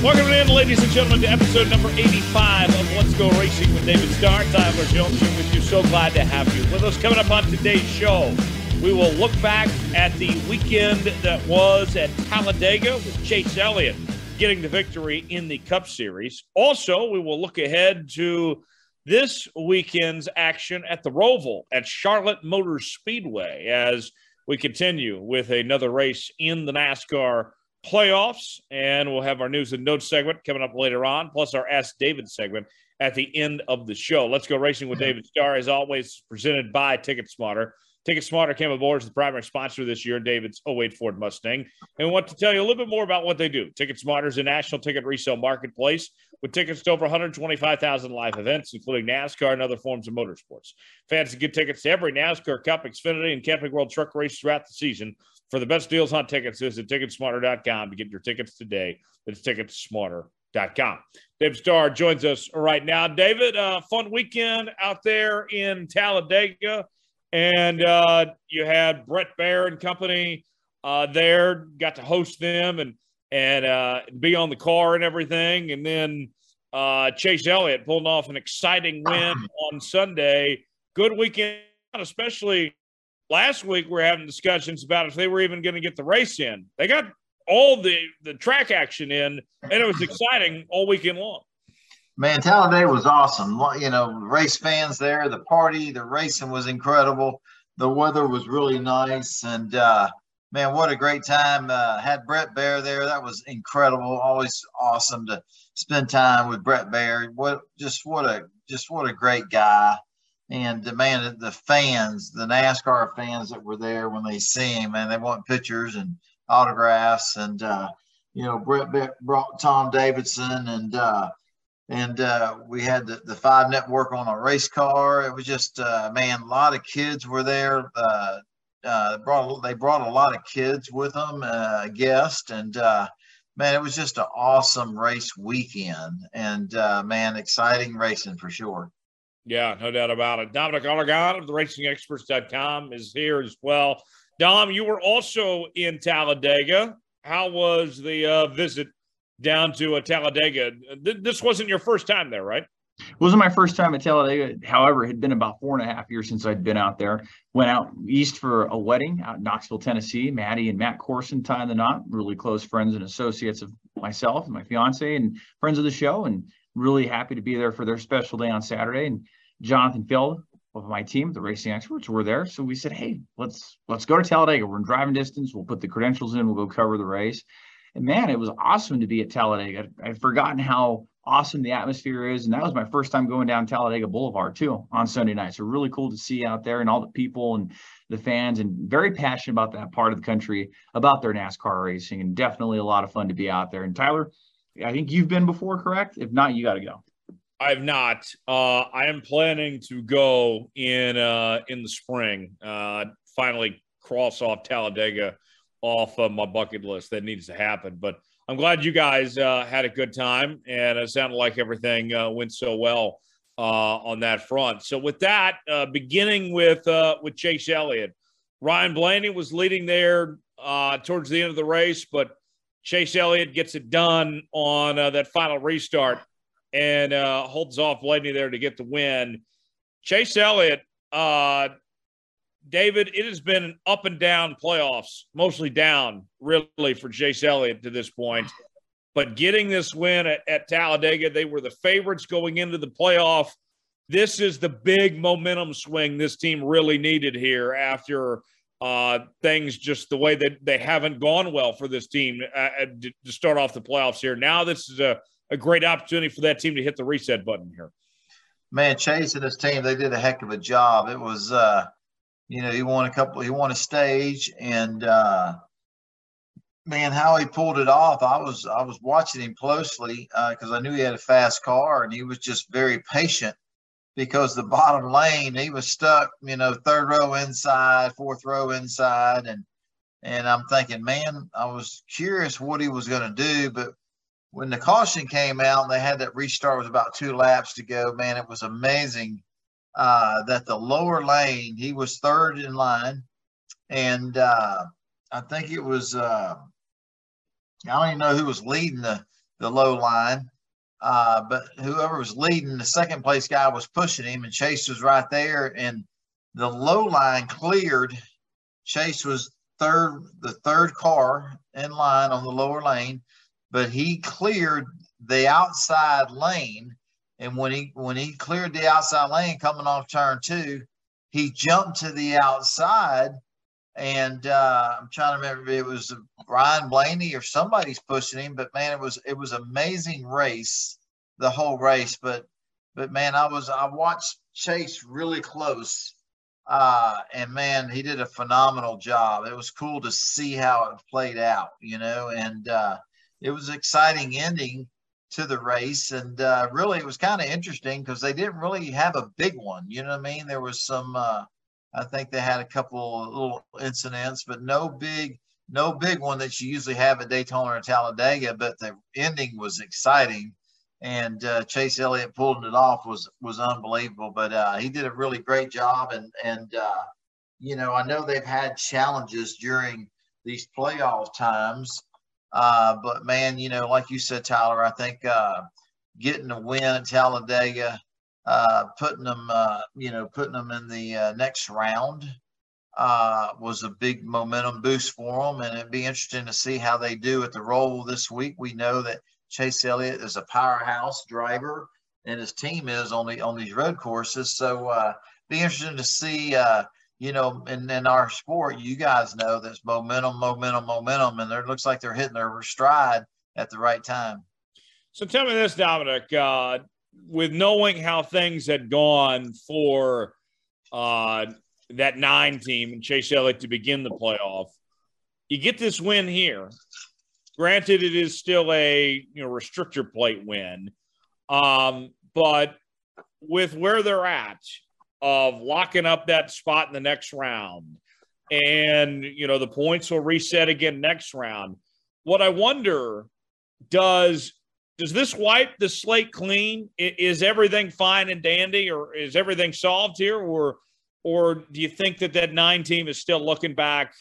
Welcome in, ladies and gentlemen, to episode number 85 of Let's Go Racing with David Starr. Tyler Jones with you. So glad to have you with us. Coming up on today's show, we will look back at the weekend that was at Talladega with Chase Elliott getting the victory in the Cup Series. Also, we will look ahead to this weekend's action at the Roval at Charlotte Motor Speedway as we continue with another race in the NASCAR playoffs. And we'll have our news and notes segment coming up later on, plus our Ask David segment at the end of the show. Let's go racing with mm-hmm. David Starr, as always, presented by Ticket Smarter. Ticket Smarter came aboard as the primary sponsor this year, David's 08 Ford Mustang. And we want to tell you a little bit more about what they do. Ticket Smarter is a national ticket resale marketplace with tickets to over 125,000 live events, including NASCAR and other forms of motorsports. Fans can get tickets to every NASCAR Cup, Xfinity, and Camping World Truck race throughout the season. For the best deals on tickets, visit ticketsmarter.com to get your tickets today. That's ticketsmarter.com. Dave Starr joins us right now. David, uh, fun weekend out there in Talladega. And uh, you had Bret Baier and company uh, there, got to host them and and uh, be on the car and everything. And then uh, Chase Elliott pulling off an exciting win on Sunday. Good weekend, especially last week. We are having discussions about if they were even going to get the race in. They got all the the track action in, and it was exciting all weekend long. Man, Talladega was awesome. You know, race fans there, the party, the racing was incredible. The weather was really nice, and uh, man, what a great time. Uh, had Bret Baier there. That was incredible. Always awesome to spend time with Bret Baier. What just what a just what a great guy. And the man, the fans, the NASCAR fans that were there when they see him, and they want pictures and autographs. And uh, you know, Bret brought Tom Davidson, and uh, and uh, we had the, the five network on a race car. It was just uh, man, a lot of kids were there. Uh, uh, brought they brought a lot of kids with them, uh, guests, and uh, man, it was just an awesome race weekend, and uh, man, exciting racing for sure. Yeah, no doubt about it. Dominic Aragon of the RacingExperts.com is here as well. Dom, you were also in Talladega. How was the uh, visit down to a Talladega? This wasn't your first time there, right? It wasn't my first time at Talladega. However, it had been about four and a half years since I'd been out there. Went out east for a wedding out in Knoxville, Tennessee. Maddie and Matt Corson tying the knot, really close friends and associates of myself and my fiance and friends of the show. And really happy to be there for their special day on Saturday. And Jonathan Field of my team, the racing experts, were there. So we said, hey, let's let's go to Talladega. We're in driving distance. We'll put the credentials in. We'll go cover the race. And man, it was awesome to be at Talladega. I'd forgotten how awesome the atmosphere is. And that was my first time going down Talladega Boulevard too on Sunday night. So really cool to see out there and all the people and the fans and very passionate about that part of the country, about their NASCAR racing and definitely a lot of fun to be out there. And Tyler, I think you've been before, correct? If not, you got to go. I've not. Uh, I am planning to go in uh, in the spring. Uh, finally cross off Talladega off of my bucket list. That needs to happen. But I'm glad you guys uh, had a good time, and it sounded like everything uh, went so well uh, on that front. So, with that, uh, beginning with uh, with Chase Elliott, Ryan Blaney was leading there uh, towards the end of the race, but Chase Elliott gets it done on that final restart and holds off Blaney there to get the win. Chase Elliott David, it has been an up and down playoffs, mostly down, really, for Chase Elliott to this point. But getting this win at, at Talladega, they were the favorites going into the playoff. This is the big momentum swing this team really needed here after uh, things just the way that they haven't gone well for this team uh, uh to start off the playoffs here. Now, this is a, a great opportunity for that team to hit the reset button here. Man, Chase and his team, they did a heck of a job. It was, uh, you know, he won a couple, he won a stage, and uh, man, how he pulled it off. I was I was watching him closely uh, because uh, I knew he had a fast car, and he was just very patient because the bottom lane he was stuck, you know, third row inside, fourth row inside, and and I'm thinking, man, I was curious what he was going to do, but when the caution came out and they had that restart with about two laps to go, man, it was amazing uh, that the lower lane, he was third in line, and uh, I think it was uh, I don't even know who was leading the the low line, uh, but whoever was leading the second place guy was pushing him, and Chase was right there, and the low line cleared. Chase was third, the third car in line on the lower lane, but he cleared the outside lane. And when he when he cleared the outside lane coming off turn two, he jumped to the outside. And uh, I'm trying to remember it was Ryan Blaney or somebody's pushing him, but man, it was it was amazing race, the whole race. But but man, I was I watched Chase really close uh, and man, he did a phenomenal job. It was cool to see how it played out, you know, and uh, it was exciting ending to the race. And uh, really, it was kind of interesting because they didn't really have a big one. You know what I mean? There was some, uh, I think they had a couple little incidents, but no big, no big one that you usually have at Daytona or Talladega. But the ending was exciting and uh, Chase Elliott pulling it off was was unbelievable. But uh, he did a really great job, and and uh, you know I know they've had challenges during these playoff times, uh, but man, you know, like you said, Tyler, I think uh, getting a win at Talladega, uh, putting them, uh, you know, putting them in the next round. Uh was a big momentum boost for them, and it'd be interesting to see how they do at the Roval this week. We know that Chase Elliott is a powerhouse driver, and his team is on the on these road courses. So uh, be interesting to see. You know, in, in our sport, you guys know there's momentum, momentum, momentum, and it looks like they're hitting their stride at the right time. So tell me this, Dominic, uh, with knowing how things had gone for uh, that nine team and Chase Elliott to begin the playoff, you get this win here. Granted, it is still a you know restrictor plate win, um, but with where they're at of locking up that spot in the next round, and you know the points will reset again next round. What I wonder does does this wipe the slate clean? Is everything fine and dandy, or is everything solved here, or or do you think that that nine team is still looking back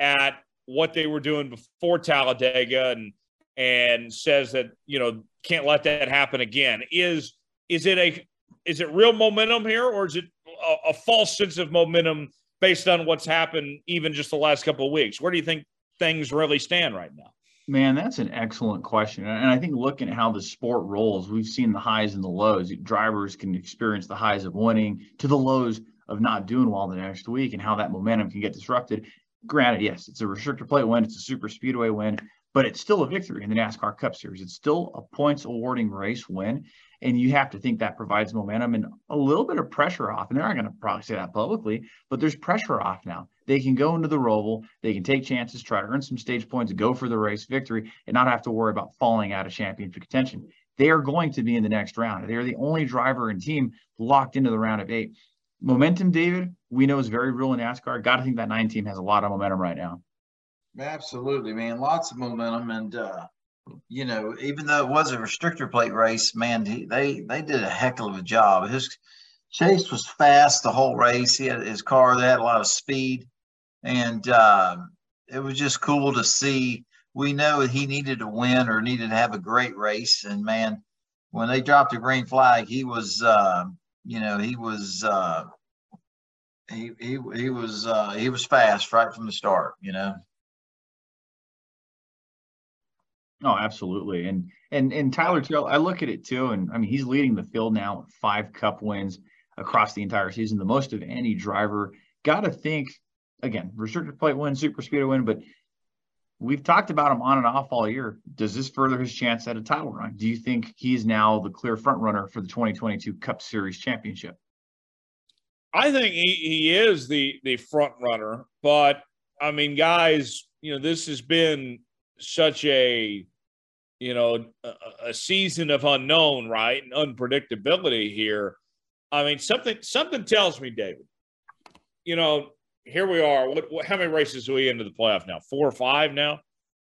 at what they were doing before Talladega and and says that you know can't let that happen again. Is is it a is it real momentum here, or is it a, a false sense of momentum based on what's happened even just the last couple of weeks? Where do you think things really stand right now? Man, that's an excellent question. And I think looking at how the sport rolls, we've seen the highs and the lows. Drivers can experience the highs of winning to the lows of not doing well the next week and how that momentum can get disrupted granted, yes, it's a restrictor plate win, it's a super speedway win, but it's still a victory in the NASCAR Cup Series. It's still a points awarding race win. And you have to think that provides momentum and a little bit of pressure off. And they're not going to probably say that publicly, but there's pressure off now. They can go into the Roval, they can take chances, try to earn some stage points, go for the race victory, and not have to worry about falling out of championship contention. They are going to be in the next round. They are the only driver and team locked into the round of eight momentum, David, we know is very real in NASCAR. Got to think that nine team has a lot of momentum right now. Absolutely, man. Lots of momentum, and uh, you know, even though it was a restrictor plate race, man, he, they they did a heck of a job. His chase was fast the whole race. He had his car; they had a lot of speed, and uh, it was just cool to see. We know he needed to win or needed to have a great race, and man, when they dropped the green flag, he was. Uh, you know, he was uh, he he he was uh, he was fast right from the start. You know. Oh, absolutely. And and and Tyler I look at it too, and I mean he's leading the field now with five cup wins across the entire season, the most of any driver. Got to think again, restricted plate win, super speedway win, but we've talked about him on and off all year. Does this further his chance at a title run? Do you think he's now the clear front runner for the 2022 Cup Series championship? I think he, he is the the front runner, but I mean, guys, you know, this has been such a you know a, a season of unknown, right, and unpredictability here. I mean, something something tells me, David. You know, here we are. What, what, how many races are we into the playoff now? Four or five now,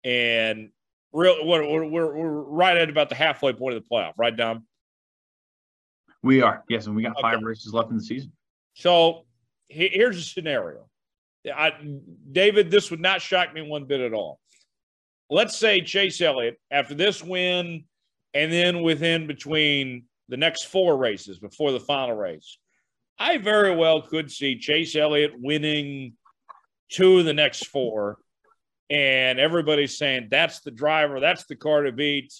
and real we're, we're, we're right at about the halfway point of the playoff, right, Dom? We are yes, and we got five races left in the season. So here's a scenario: I, David, this would not shock me one bit at all. Let's say Chase Elliott, after this win, and then within between the next four races before the final race, I very well could see Chase Elliott winning two of the next four. And everybody's saying that's the driver, that's the car to beat.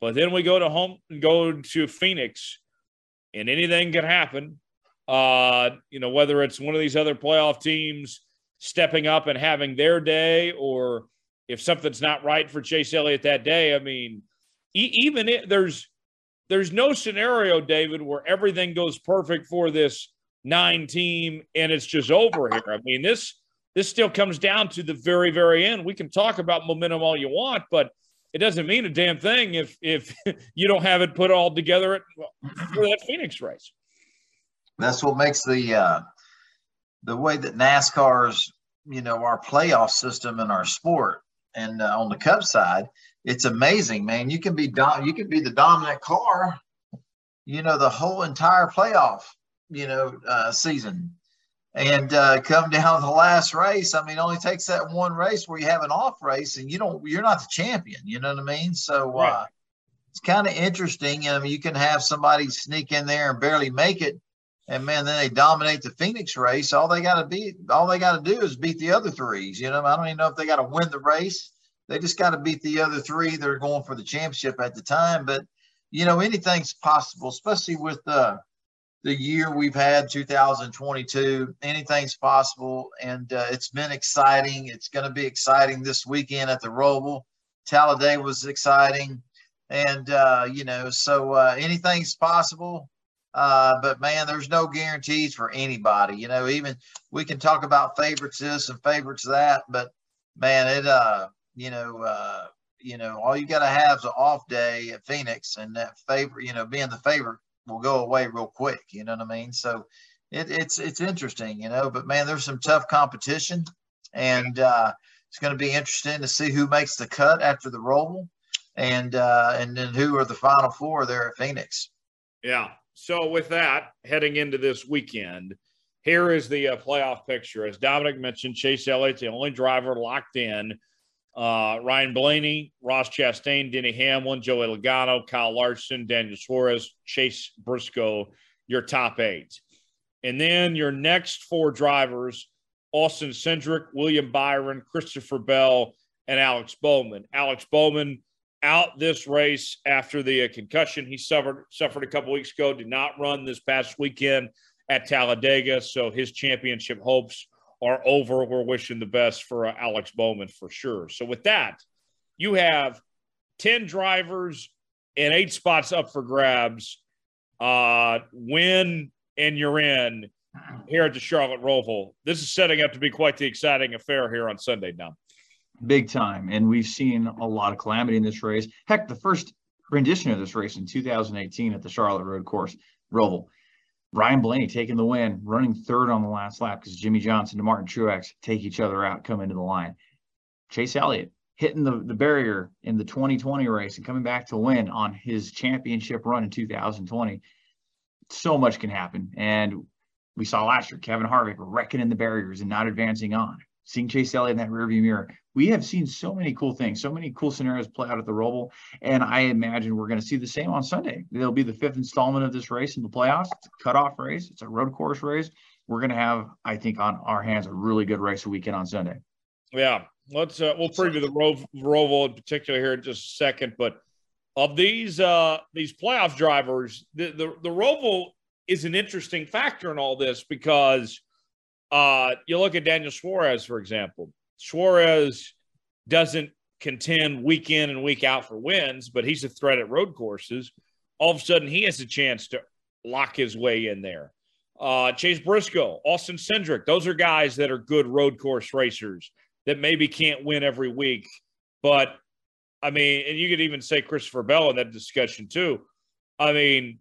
But then we go to home and go to Phoenix, and anything can happen. Uh, you know, whether it's one of these other playoff teams stepping up and having their day, or if something's not right for Chase Elliott that day. I mean, e- even it, there's there's no scenario, David, where everything goes perfect for this nine team and it's just over here. I mean, this this still comes down to the very, very end. We can talk about momentum all you want, but it doesn't mean a damn thing if if you don't have it put all together for that Phoenix race. That's what makes the uh, the way that NASCAR's you know our playoff system in our sport and uh, on the Cup side it's amazing, man. You can be dom- you can be the dominant car, you know, the whole entire playoff, you know, uh, season, and uh, come down to the last race. I mean, only takes that one race where you have an off race, and you don't, you're not the champion. You know what I mean? So uh, right. it's kind of interesting. I mean, you can have somebody sneak in there and barely make it, and man, then they dominate the Phoenix race. All they got to be, all they got to do is beat the other threes. You know, I don't even know if they got to win the race they just got to beat the other three that are going for the championship at the time. But you know, anything's possible, especially with the the year we've had, 2022. Anything's possible, and uh, it's been exciting. It's going to be exciting this weekend at the Roval. Talladega was exciting, and uh, you know, so uh, anything's possible. Uh, but man, there's no guarantees for anybody. You know, even we can talk about favorites this and favorites that, but man, it uh you know, uh, you know, all you got to have is an off day at Phoenix, and that favor, you know, being the favorite will go away real quick. You know what I mean? So it, it's it's interesting, you know. But man, there's some tough competition, and uh, it's going to be interesting to see who makes the cut after the Roval, and uh, and then who are the final four there at Phoenix. Yeah. So with that, heading into this weekend, here is the uh, playoff picture. As Dominic mentioned, Chase Elliott's the only driver locked in uh, Ryan Blaney, Ross Chastain, Denny Hamlin, Joey Logano, Kyle Larson, Daniel Suarez, Chase Briscoe, your top eight. And then your next four drivers Austin Cindric, William Byron, Christopher Bell, and Alex Bowman. Alex Bowman out this race after the uh, concussion he suffered suffered a couple weeks ago. Did not run this past weekend at Talladega, so his championship hopes are over. We're wishing the best for uh, Alex Bowman for sure. So, with that, you have 10 drivers and eight spots up for grabs. Uh, win and you're in here at the Charlotte Roval. This is setting up to be quite the exciting affair here on Sunday now. Big time. And we've seen a lot of calamity in this race. Heck, the first rendition of this race in 2018 at the Charlotte Road Course, Roval. Ryan Blaney taking the win, running third on the last lap because Jimmie Johnson and Martin Truex take each other out, come into the line. Chase Elliott hitting the, the barrier in the 2020 race and coming back to win on his championship run in 2020. So much can happen. And we saw last year Kevin Harvick wrecking in the barriers and not advancing on. Seeing Chase Elliott in that rearview mirror, we have seen so many cool things, so many cool scenarios play out at the Roval, and I imagine we're going to see the same on Sunday. It'll be the fifth installment of this race in the playoffs. It's a cutoff race. It's a road course race. We're going to have, I think, on our hands a really good race weekend on Sunday. Yeah, let's uh, we'll preview the Rov- Roval in particular here in just a second, but of these uh these playoff drivers, the the, the Roval is an interesting factor in all this because uh you look at Daniel Suarez, for example Suarez doesn't contend week in and week out for wins, but he's a threat at road courses. All of a sudden, he has a chance to lock his way in there. Uh, Chase Briscoe, Austin Cindric, those are guys that are good road course racers that maybe can't win every week. But I mean, and you could even say Christopher Bell in that discussion too. I mean,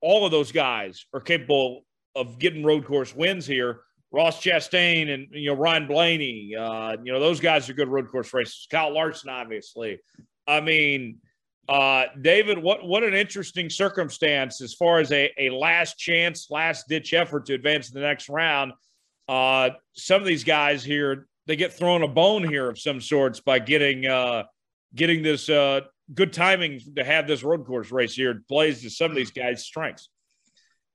all of those guys are capable of getting road course wins here. Ross Chastain and you know Ryan Blaney, uh, you know those guys are good road course racers. Kyle Larson, obviously. I mean, uh, David, what what an interesting circumstance as far as a, a last chance, last ditch effort to advance to the next round. uh, some of these guys here they get thrown a bone here of some sorts by getting uh, getting this uh, good timing to have this road course race here. Plays to some of these guys' strengths.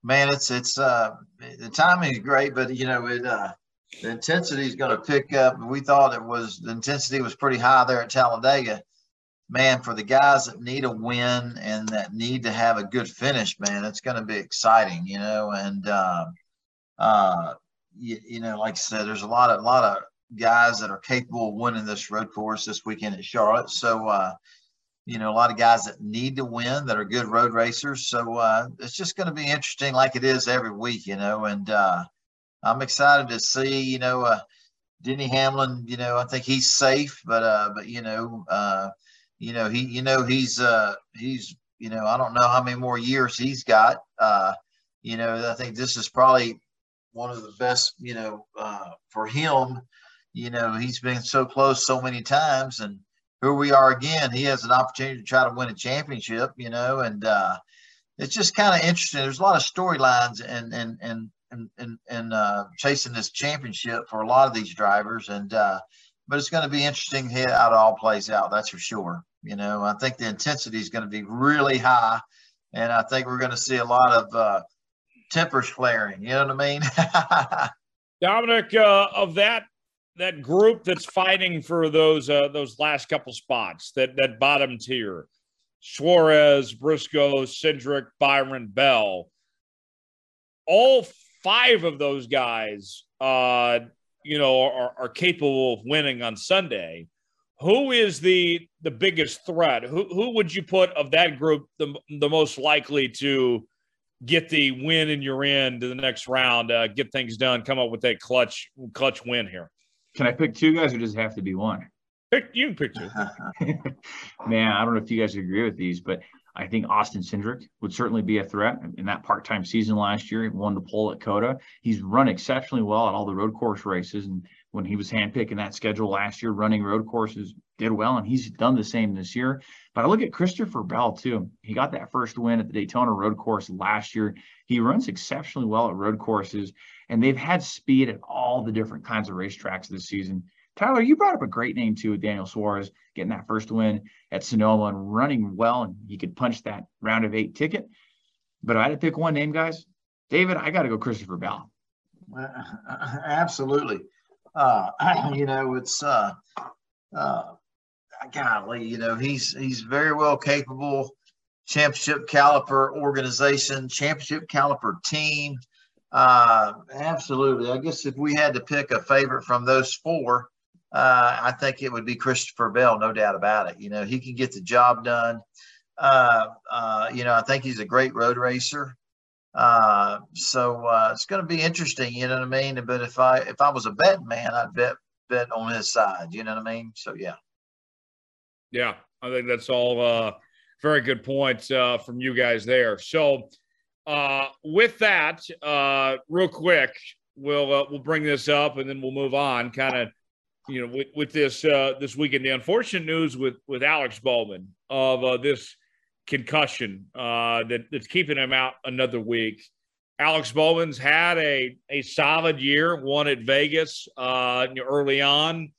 Man, it's it's uh, the timing is great, but you know it uh, the intensity is going to pick up. We thought it was the intensity was pretty high there at Talladega. Man, for the guys that need a win and that need to have a good finish, man, it's going to be exciting, you know. And uh, uh, you, you know, like I said, there's a lot of a lot of guys that are capable of winning this road course this weekend at Charlotte. So, uh, you know, a lot of guys that need to win that are good road racers. So uh, it's just going to be interesting, like it is every week, you know. And uh, I'm excited to see, you know, uh, Denny Hamlin. You know, I think he's safe, but uh, but you know, uh, you know, he, you know, he's uh, he's, you know, I don't know how many more years he's got. Uh, you know, I think this is probably one of the best, you know, uh, for him. You know, he's been so close so many times, and here we are again. He has an opportunity to try to win a championship. You know, and uh, it's just kind of interesting. There's a lot of storylines and and and and and, and uh, chasing this championship for a lot of these drivers, and uh, but it's going to be interesting how it all plays out. That's for sure. You know, I think the intensity is going to be really high, and I think we're going to see a lot of uh, tempers flaring. You know what I mean? Dominic, uh, of that that group that's fighting for those uh, those last couple spots, that that bottom tier, Suarez, Briscoe, Cindric, Byron, Bell, all five of those guys, uh, you know, are, are capable of winning on Sunday. Who is the the biggest threat? Who who would you put of that group the the most likely to get the win in your end to the next round, uh, get things done, come up with that clutch clutch win here. Can I pick two guys or does it have to be one? Pick you can pick two. Man, I don't know if you guys agree with these, but I think Austin Cindric would certainly be a threat in that part-time season last year. He won the pole at COTA. He's run exceptionally well at all the road course races, and when he was handpicking that schedule last year, running road courses, did well, and he's done the same this year. But I look at Christopher Bell too. He got that first win at the Daytona road course last year. He runs exceptionally well at road courses, and they've had speed at all the different kinds of racetracks this season. Tyler, you brought up a great name too with Daniel Suarez getting that first win at Sonoma and running well, and he could punch that round of eight ticket. But I had to pick one name, guys. David, I got to go Christopher Bell. absolutely. Uh, you know, it's uh, uh, golly, you know, he's he's very well capable. Championship caliber organization, championship caliber team. Uh, absolutely. I guess if we had to pick a favorite from those four, uh, I think it would be Christopher Bell, no doubt about it. You know, he can get the job done. Uh, uh, you know, I think he's a great road racer. Uh, so uh, it's going to be interesting. You know what I mean? But if I if I was a bet man, I'd bet bet on his side. You know what I mean? So yeah. Yeah, I think that's all uh, very good points uh, from you guys there. So uh, with that, uh, real quick, we'll uh, we'll bring this up and then we'll move on. Kind of, you know, with, with this uh, this weekend, the unfortunate news with with Alex Bowman of uh, this concussion uh, that, that's keeping him out another week. Alex Bowman's had a, a solid year, won at Vegas uh, early on,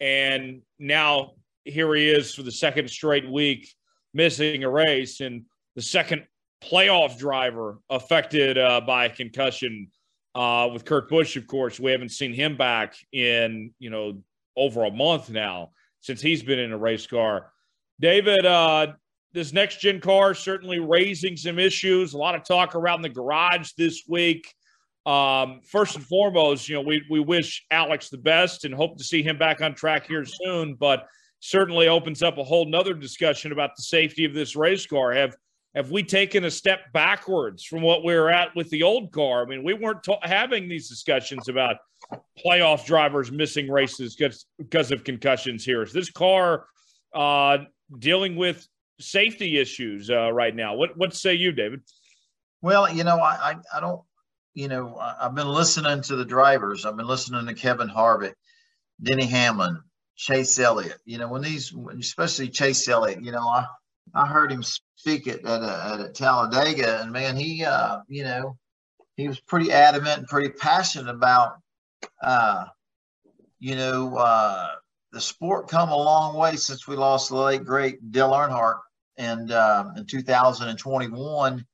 and now here he is for the second straight week missing a race, and the second playoff driver affected uh, by a concussion uh, with Kurt Busch. Of course, we haven't seen him back in you know over a month now since he's been in a race car. David, uh, this next gen car certainly raising some issues. A lot of talk around the garage this week. Um, first and foremost, you know, we, we wish Alex the best and hope to see him back on track here soon, but certainly opens up a whole nother discussion about the safety of this race car. Have have we taken a step backwards from what we were at with the old car? I mean, we weren't ta- having these discussions about playoff drivers missing races because, of concussions here. Is this car uh, dealing with safety issues uh, right now. What what say you, David? Well, you know, I, I, I don't, you know, I've been listening to the drivers. I've been listening to Kevin Harvick, Denny Hamlin, Chase Elliott. You know, when these, especially Chase Elliott, you know, I I heard him speak at at, at, at Talladega, and man, he, uh, you know, he was pretty adamant and pretty passionate about uh, you know, uh, the sport come a long way since we lost the late great Dale Earnhardt and um, in 2021.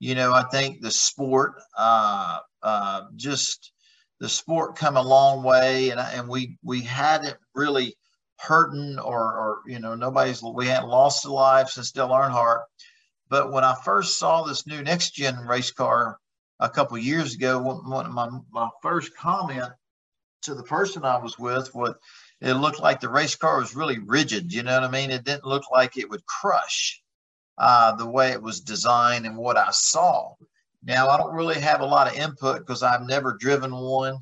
You know, I think the sport uh, uh, just the sport come a long way, and and we we hadn't really hurting or or you know nobody's we hadn't lost a life since Dale Earnhardt. But when I first saw this new next gen race car a couple years ago, one of my my first comment to the person I was with was it looked like the race car was really rigid. You know what I mean? It didn't look like it would crush uh, the way it was designed and what I saw. Now I don't really have a lot of input because I've never driven one,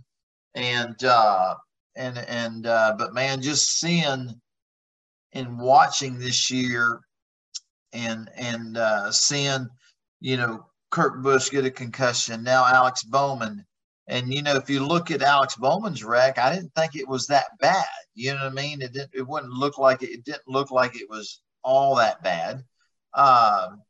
and uh, and and uh, but man, just seeing and watching this year, and and uh, seeing, you know, Kurt Busch get a concussion. Now Alex Bowman, and you know, if you look at Alex Bowman's wreck, I didn't think it was that bad. You know what I mean? It didn't. It wouldn't look like it. It didn't look like it was all that bad. Um,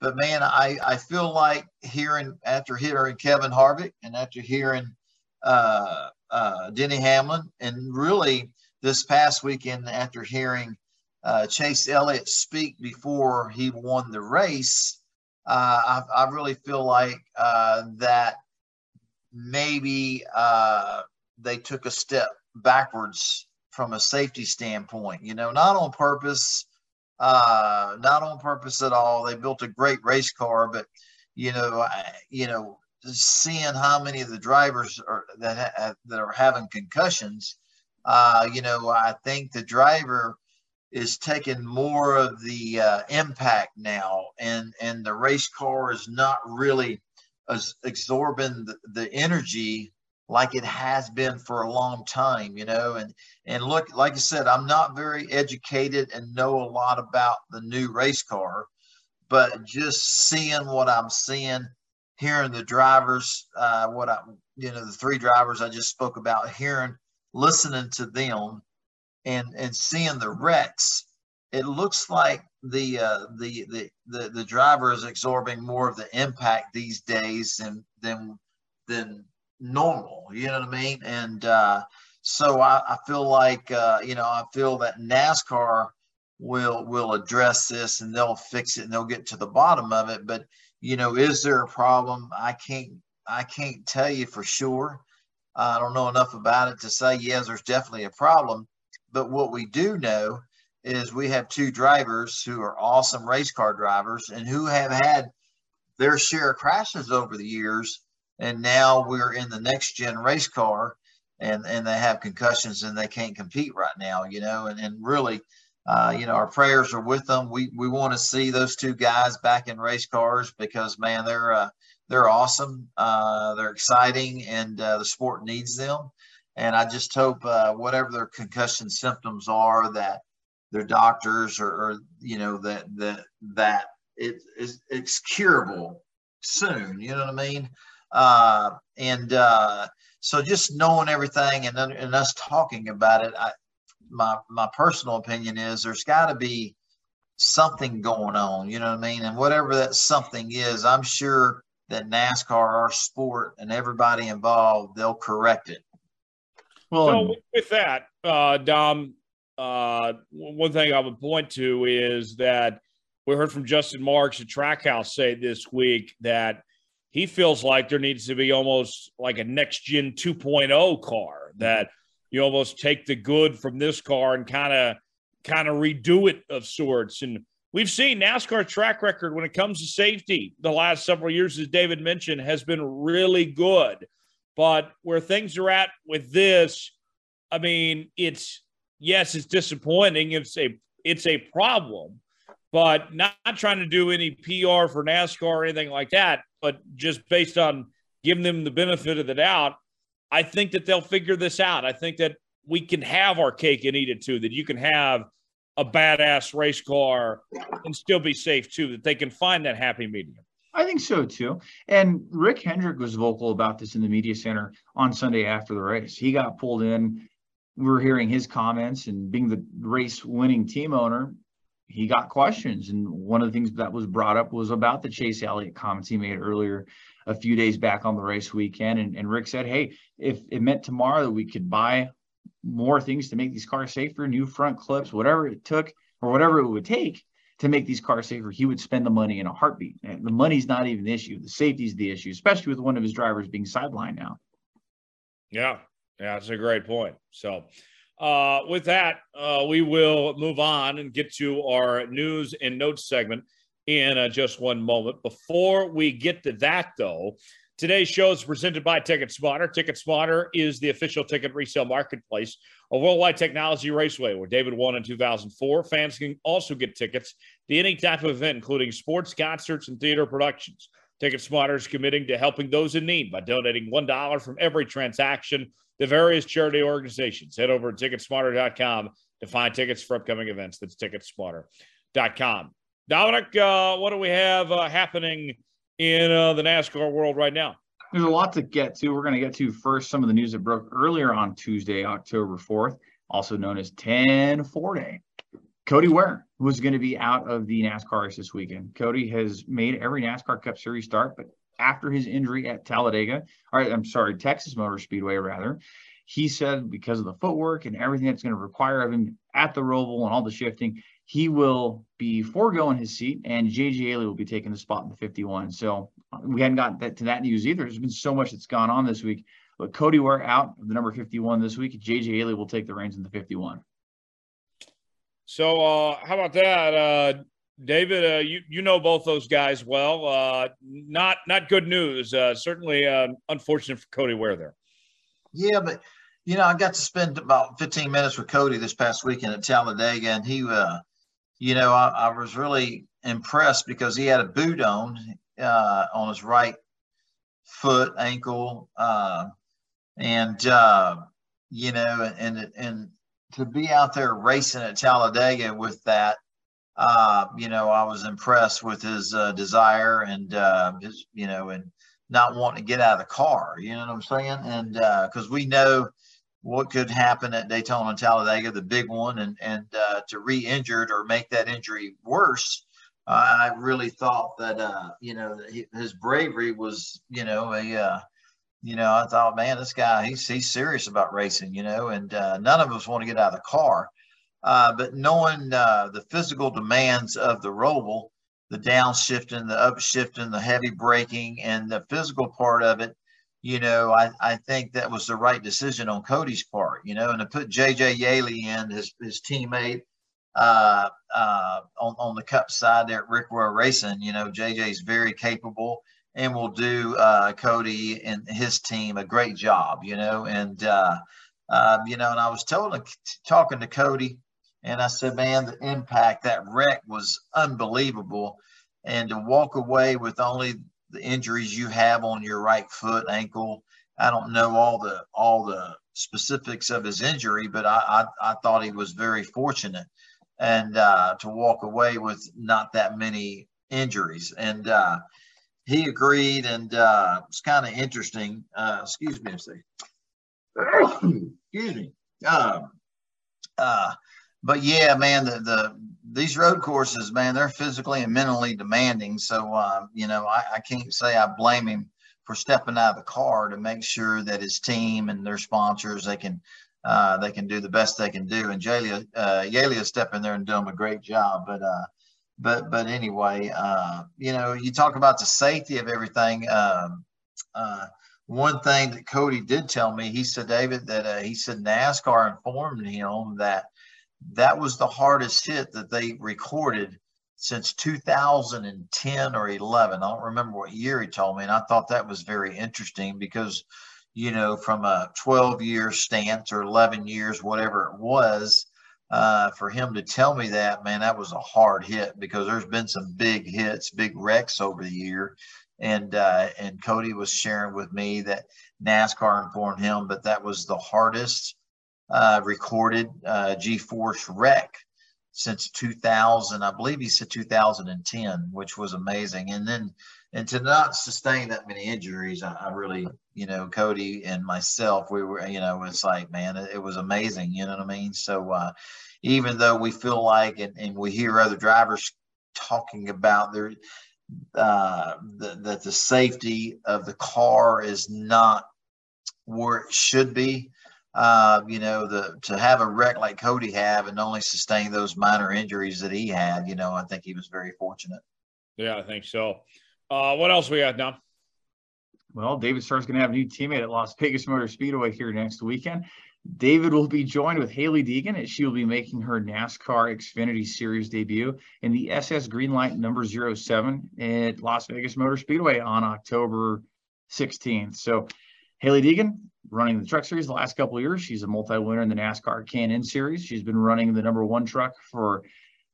but man, I, I feel like hearing after hearing Kevin Harvick and after hearing uh, uh, Denny Hamlin, and really this past weekend after hearing uh, Chase Elliott speak before he won the race, uh, I, I, really feel like uh, that maybe uh, they took a step backwards from a safety standpoint. You know, not on purpose uh, not on purpose at all. They built a great race car, but you know, I, you know, seeing how many of the drivers are that ha- that are having concussions, uh, you know, I think the driver is taking more of the uh, impact now, and and the race car is not really as absorbing the, the energy like it has been for a long time, you know. And and look, like I said, I'm not very educated and know a lot about the new race car, but just seeing what I'm seeing, hearing the drivers, uh, what I, you know, the three drivers I just spoke about, hearing, listening to them, and and seeing the wrecks, it looks like the uh, the the the the driver is absorbing more of the impact these days than than than normal. You know what I mean? And uh, so I, I, feel like uh, you know I feel that NASCAR will will address this and they'll fix it and they'll get to the bottom of it. But you know, is there a problem? I can't I can't tell you for sure. I don't know enough about it to say yes, there's definitely a problem. But what we do know is we have two drivers who are awesome race car drivers and who have had their share of crashes over the years and now we're in the next gen race car and and they have concussions and they can't compete right now you know and, and really uh, you know our prayers are with them. We we want to see those two guys back in race cars because man they're uh, they're awesome. Uh, they're exciting and uh, the sport needs them. And i just hope uh, whatever their concussion symptoms are that their doctors or, or you know that that that it is it's curable soon. You know what i mean? Uh, and so just knowing everything and, and us talking about it, I, my my personal opinion is there's got to be something going on. You know what I mean? And whatever that something is, I'm sure that NASCAR, our sport, and everybody involved, they'll correct it. Well, so with that, uh, Dom, uh, one thing I would point to is that we heard from Justin Marks at Trackhouse say this week that he feels like there needs to be almost like a next gen 2.0 car that you almost take the good from this car and kind of kind of redo it of sorts. And we've seen NASCAR track record when it comes to safety the last several years as David mentioned has been really good. But where things are at with this I mean it's yes it's disappointing. It's a it's a problem but not, not trying to do any PR for NASCAR or anything like that but just based on giving them the benefit of the doubt, I think that they'll figure this out. I think that we can have our cake and eat it too, that you can have a badass race car and still be safe too, that they can find that happy medium. I think so too. And Rick Hendrick was vocal about this in the media center on Sunday after the race. He got pulled in. We were hearing his comments and being the race winning team owner, he got questions. And one of the things that was brought up was about the Chase Elliott comments he made earlier a few days back on the race weekend. And, and Rick said, hey, if it meant tomorrow that we could buy more things to make these cars safer, new front clips, whatever it took or whatever it would take to make these cars safer, he would spend the money in a heartbeat. And the money's not even the issue. The safety's the issue, especially with one of his drivers being sidelined now. Yeah, yeah, that's a great point. So, uh, with that, uh, we will move on and get to our news and notes segment in uh, just one moment. Before we get to that, though, today's show is presented by Ticket Smarter. Ticket Smarter is the official ticket resale marketplace of Worldwide Technology Raceway, where David won in 2004. Fans can also get tickets to any type of event, including sports, concerts, and theater productions. Ticket Smarter is committing to helping those in need by donating $1 from every transaction to various charity organizations. Head over to ticketsmarter.com to find tickets for upcoming events. That's ticketsmarter.com. Dominic, uh, what do we have uh, happening in uh, the NASCAR world right now? There's a lot to get to. We're going to get to first some of the news that broke earlier on Tuesday, October 4th, also known as 10 4 Day. Cody Ware was going to be out of the NASCAR race this weekend. Cody has made every NASCAR Cup Series start, but after his injury at Talladega, or I'm sorry, Texas Motor Speedway, rather. He said because of the footwork and everything that's going to require of him at the Roval and all the shifting, he will be foregoing his seat, and JJ Yeley will be taking the spot in the 51. So uh, we hadn't gotten that, to that news either. There's been so much that's gone on this week. But Cody Ware out of the number 51 this week. JJ Yeley will take the reins in the 51. So uh, how about that? Uh, David, uh, you you know both those guys well. Uh, not not good news. Uh, certainly uh, unfortunate for Cody Ware there. Yeah, but you know I got to spend about 15 minutes with Cody this past weekend at Talladega, and he, uh, you know, I, I, was really impressed because he had a boot on uh, on his right foot, ankle, and you know, and and to be out there racing at Talladega with that uh, you know, I was impressed with his uh, desire and uh, his, you know, and not wanting to get out of the car. You know what I'm saying? And because uh, we know what could happen at Daytona and Talladega, the big one, and and uh, to re-injured or make that injury worse. Uh, I really thought that you know his bravery was you know a you know I thought man this guy he's he's serious about racing you know and none of us want to get out of the car uh, but knowing uh, the physical demands of the Roval, the downshifting, the upshifting, the heavy braking, and the physical part of it, you know, I, I think that was the right decision on Cody's part, you know, and to put JJ Yeley in, his, his teammate uh, uh, on, on the cup side there at Rick Ware Racing, you know, JJ is very capable and will do uh, Cody and his team a great job, you know, and, uh, um, you know, and I was told, talking to Cody, and I said, man, the impact, that wreck was unbelievable. And to walk away with only the injuries you have on your right foot, ankle, I don't know all the all the specifics of his injury, but I I, I thought he was very fortunate and uh, to walk away with not that many injuries. And uh, he agreed, and uh, it's kind of interesting. Uh, excuse me a second. excuse me. Um, uh, but yeah, man, the, the these road courses, man, they're physically and mentally demanding. So uh, you know, I, I can't say I blame him for stepping out of the car to make sure that his team and their sponsors they can uh, they can do the best they can do. And Yeley uh, stepping there and doing a great job. But uh, but but anyway, uh, you know, you talk about the safety of everything. Um, uh, one thing that Cody did tell me, he said, David, that uh, he said NASCAR informed him that that was the hardest hit that they recorded since 2010 or 11. I don't remember what year he told me. And I thought that was very interesting because, you know, from a 12 year stance or 11 years, whatever it was, uh, for him to tell me that, man, that was a hard hit because there's been some big hits, big wrecks over the year. And, uh, and Cody was sharing with me that NASCAR informed him, but that was the hardest uh, recorded uh, G-force wreck since 2000. I believe he said 2010, which was amazing. And then and to not sustain that many injuries, I, I, really, you know, Cody and myself, we were, you know, it's like, man, it, it, was amazing. You know what I mean? So, uh, even though we feel like, and, and we hear other drivers talking about their uh, the, that the safety of the car is not where it should be. Uh, you know, the to have a wreck like Cody have and only sustain those minor injuries that he had, you know, I think he was very fortunate. Yeah, I think so. Uh, what else we got now? Well, David Starr's going to have a new teammate at Las Vegas Motor Speedway here next weekend. David will be joined with Hailie Deegan as she will be making her NASCAR Xfinity Series debut in the SS Greenlight number 07 at Las Vegas Motor Speedway on October 16th. So Hailie Deegan running the truck series the last couple of years. She's a multi-winner in the NASCAR K&N series. She's been running the number one truck for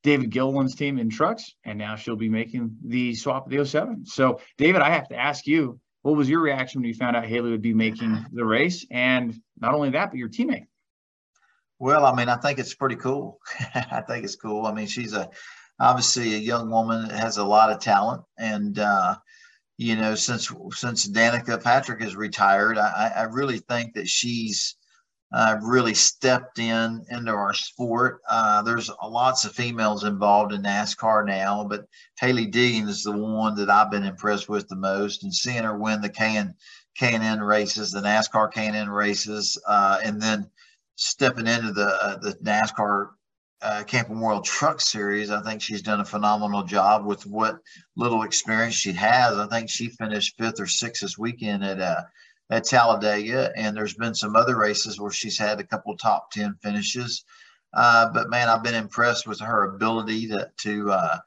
David Gilliland's team in trucks, and now she'll be making the swap of the 07. So, David, I have to ask you, what was your reaction when you found out Hailie would be making the race? And not only that, but your teammate. Well, I mean, I think it's pretty cool. I think it's cool. I mean, she's a obviously a young woman that has a lot of talent, and uh, you know, since since Danica Patrick is retired, I, I really think that she's uh, really stepped in into our sport. Uh, there's lots of females involved in NASCAR now, but Hailie Deegan is the one that I've been impressed with the most, and seeing her win the can K&N races, the NASCAR K&N races, uh, and then stepping into the uh, the NASCAR uh, Camping World Truck Series. I think she's done a phenomenal job with what little experience she has. I think she finished fifth or sixth this weekend at uh, at Talladega, and there's been some other races where she's had a couple top ten finishes. Uh, but man, I've been impressed with her ability to to uh,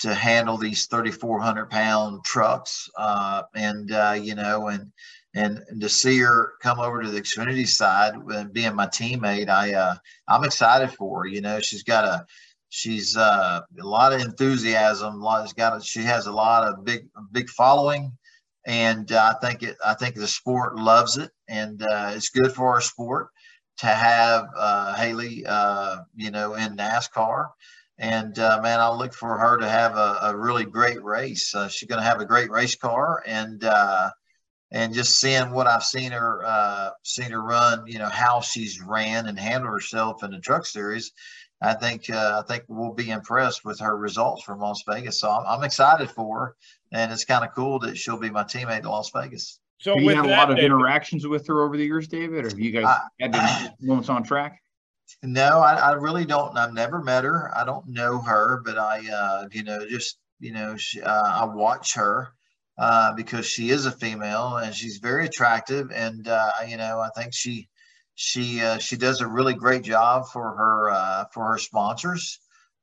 to handle these 3,400 pound trucks, uh, and uh, you know, and and to see her come over to the Xfinity side and being my teammate, I uh, I'm excited for her. You know, she's got a she's uh, a lot of enthusiasm. A lot, has got a, she has a lot of big big following, and uh, I think it I think the sport loves it, and uh, it's good for our sport to have uh, Hailie, uh, you know, in NASCAR. And uh, man, I look for her to have a, a really great race. Uh, she's going to have a great race car, and uh, and just seeing what I've seen her uh, seen her run, you know how she's ran and handled herself in the Truck Series. I think uh, I think we'll be impressed with her results from Las Vegas. So I'm, I'm excited for her, and it's kind of cool that she'll be my teammate in Las Vegas. So have you had a lot of David, interactions with her over the years, David, or have you guys I, had moments on track? No, I, I, really don't. I've never met her. I don't know her, but I, uh, you know, just you know, she, uh, I watch her uh, because she is a female and she's very attractive, and uh, you know, I think she she uh, she does a really great job for her uh, for her sponsors,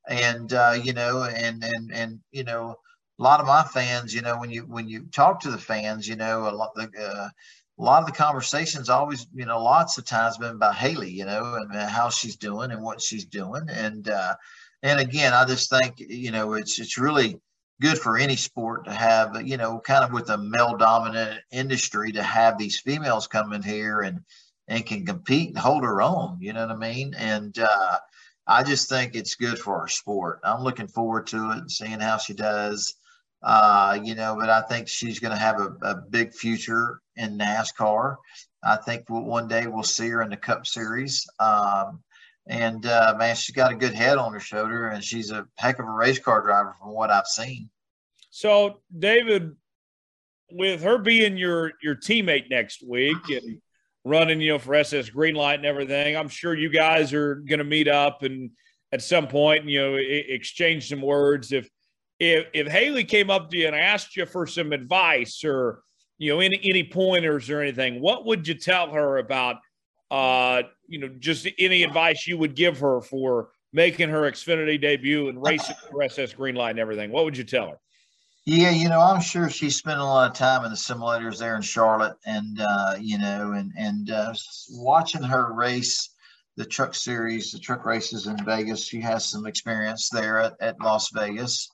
and you know, and and and you know, a lot of my fans, you know, when you when you talk to the fans, you know, a lot the a lot of the conversations always, you know, lots of times been about Hailie, you know, and how she's doing and what she's doing. And, uh, and again, I just think, you know, it's, it's really good for any sport to have, you know, kind of with a male dominant industry to have these females come in here and, and can compete and hold her own, you know what I mean? And, uh, I just think it's good for our sport. I'm looking forward to it and seeing how she does. Uh, you know, but I think she's going to have a, a, big future in NASCAR. I think we'll, one day we'll see her in the Cup Series. Um, and uh, man, she's got a good head on her shoulder, and she's a heck of a race car driver from what I've seen. So, David, with her being your your teammate next week and running, you know, for SS Greenlight and everything, I'm sure you guys are going to meet up and at some point, you know, exchange some words. If if if Hailie came up to you and asked you for some advice or you know any any pointers or anything, what would you tell her about uh you know just any advice you would give her for making her Xfinity debut and racing for SS Greenlight and everything? What would you tell her? Yeah, you know, I'm sure she's spent a lot of time in the simulators there in Charlotte, and uh, you know, and and uh, watching her race the truck series, the truck races in Vegas. She has some experience there at, at Las Vegas.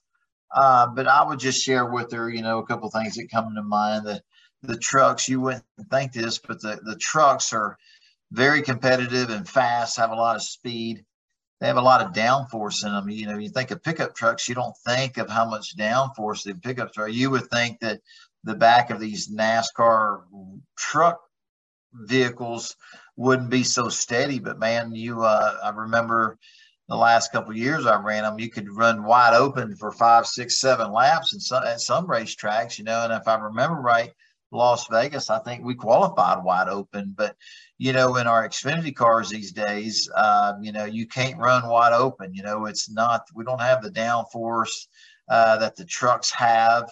Uh, but I would just share with her, you know, a couple things that come to mind. The the trucks, you wouldn't think this, but the, the trucks are very competitive and fast, have a lot of speed. They have a lot of downforce in them. You know, you think of pickup trucks, you don't think of how much downforce the pickups are. You would think that the back of these NASCAR truck vehicles wouldn't be so steady, but man, you uh, I remember the last couple years I ran them, you could run wide open for five, six, seven laps and some, at some racetracks, you know. And if I remember right, Las Vegas, I think we qualified wide open. But you know, in our Xfinity cars these days, uh, you know, you can't run wide open. You know, it's not. We don't have the downforce uh, that the trucks have.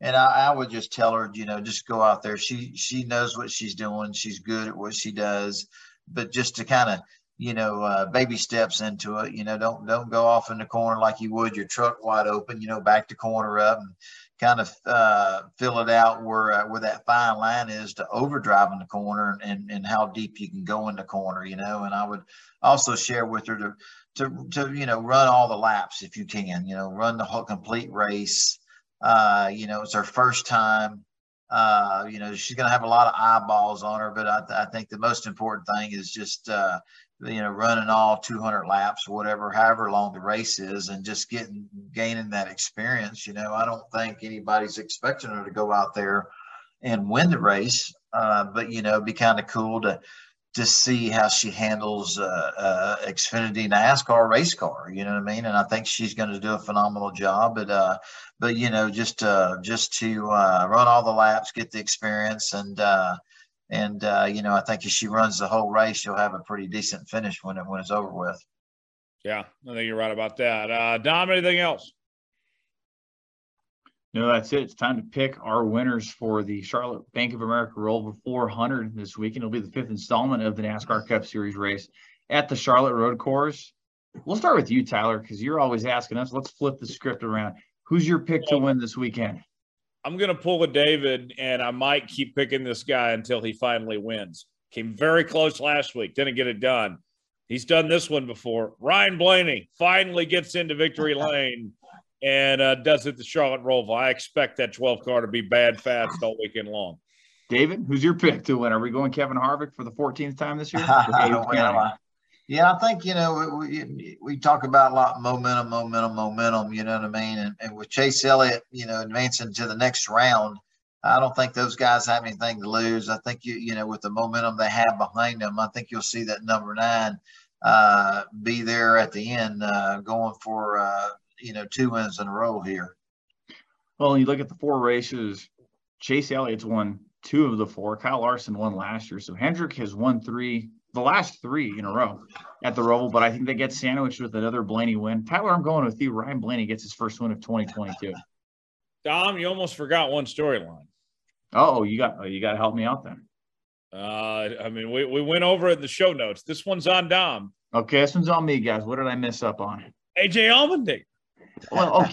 And I, I, would just tell her, you know, just go out there. She she knows what she's doing. She's good at what she does. But just to kind of you know, uh, baby steps into it. You know, don't don't go off in the corner like you would your truck wide open. You know, back the corner up and kind of uh, fill it out where uh, where that fine line is to overdrive in the corner and and how deep you can go in the corner. You know, and I would also share with her to to to you know run all the laps if you can. You know, run the whole complete race. Uh, you know, it's her first time. Uh, you know, she's going to have a lot of eyeballs on her, but I, th- I think the most important thing is just, uh, you know, running all 200 laps, whatever, however long the race is, and just getting gaining that experience. You know, I don't think anybody's expecting her to go out there and win the race, uh, but you know, be kind of cool to to see how she handles uh, uh, Xfinity NASCAR race car. You know what I mean? And I think she's going to do a phenomenal job. But uh, but you know, just uh, just to uh, run all the laps, get the experience, and uh, and uh, you know, I think if she runs the whole race, she'll have a pretty decent finish when it when it's over with. Yeah, I think you're right about that. Uh, Dom, anything else? No, that's it. It's time to pick our winners for the Charlotte Bank of America Roval 400 this weekend. It'll be the fifth installment of the NASCAR Cup Series race at the Charlotte Road Course. We'll start with you, Tyler, because you're always asking us. Let's flip the script around. Who's your pick to win this weekend? I'm going to pull a David, and I might keep picking this guy until he finally wins. Came very close last week, didn't get it done. He's done this one before. Ryan Blaney finally gets into victory lane and uh, does it the Charlotte Roval. I expect that 12 car to be bad fast all weekend long. David, who's your pick to win? Are we going Kevin Harvick for the 14th time this year? Yeah, I think you know we, we talk about a lot momentum, momentum, momentum. You know what I mean? And, and with Chase Elliott, you know, advancing to the next round, I don't think those guys have anything to lose. I think you you know with the momentum they have behind them, I think you'll see that number nine uh, be there at the end, uh, going for uh, you know two wins in a row here. Well, you look at the four races. Chase Elliott's won two of the four. Kyle Larson won last year, so Hendrick has won three the last three in a row at the Roval, but I think they get sandwiched with another Blaney win. Tyler, I'm going with you. Ryan Blaney gets his first win of 2022. Dom, you almost forgot one storyline. Oh, you got oh, you got to help me out then. Uh, I mean, we, we went over it in the show notes. This one's on Dom. Okay, this one's on me, guys. What did I miss up on? AJ Allmendinger. Well, okay.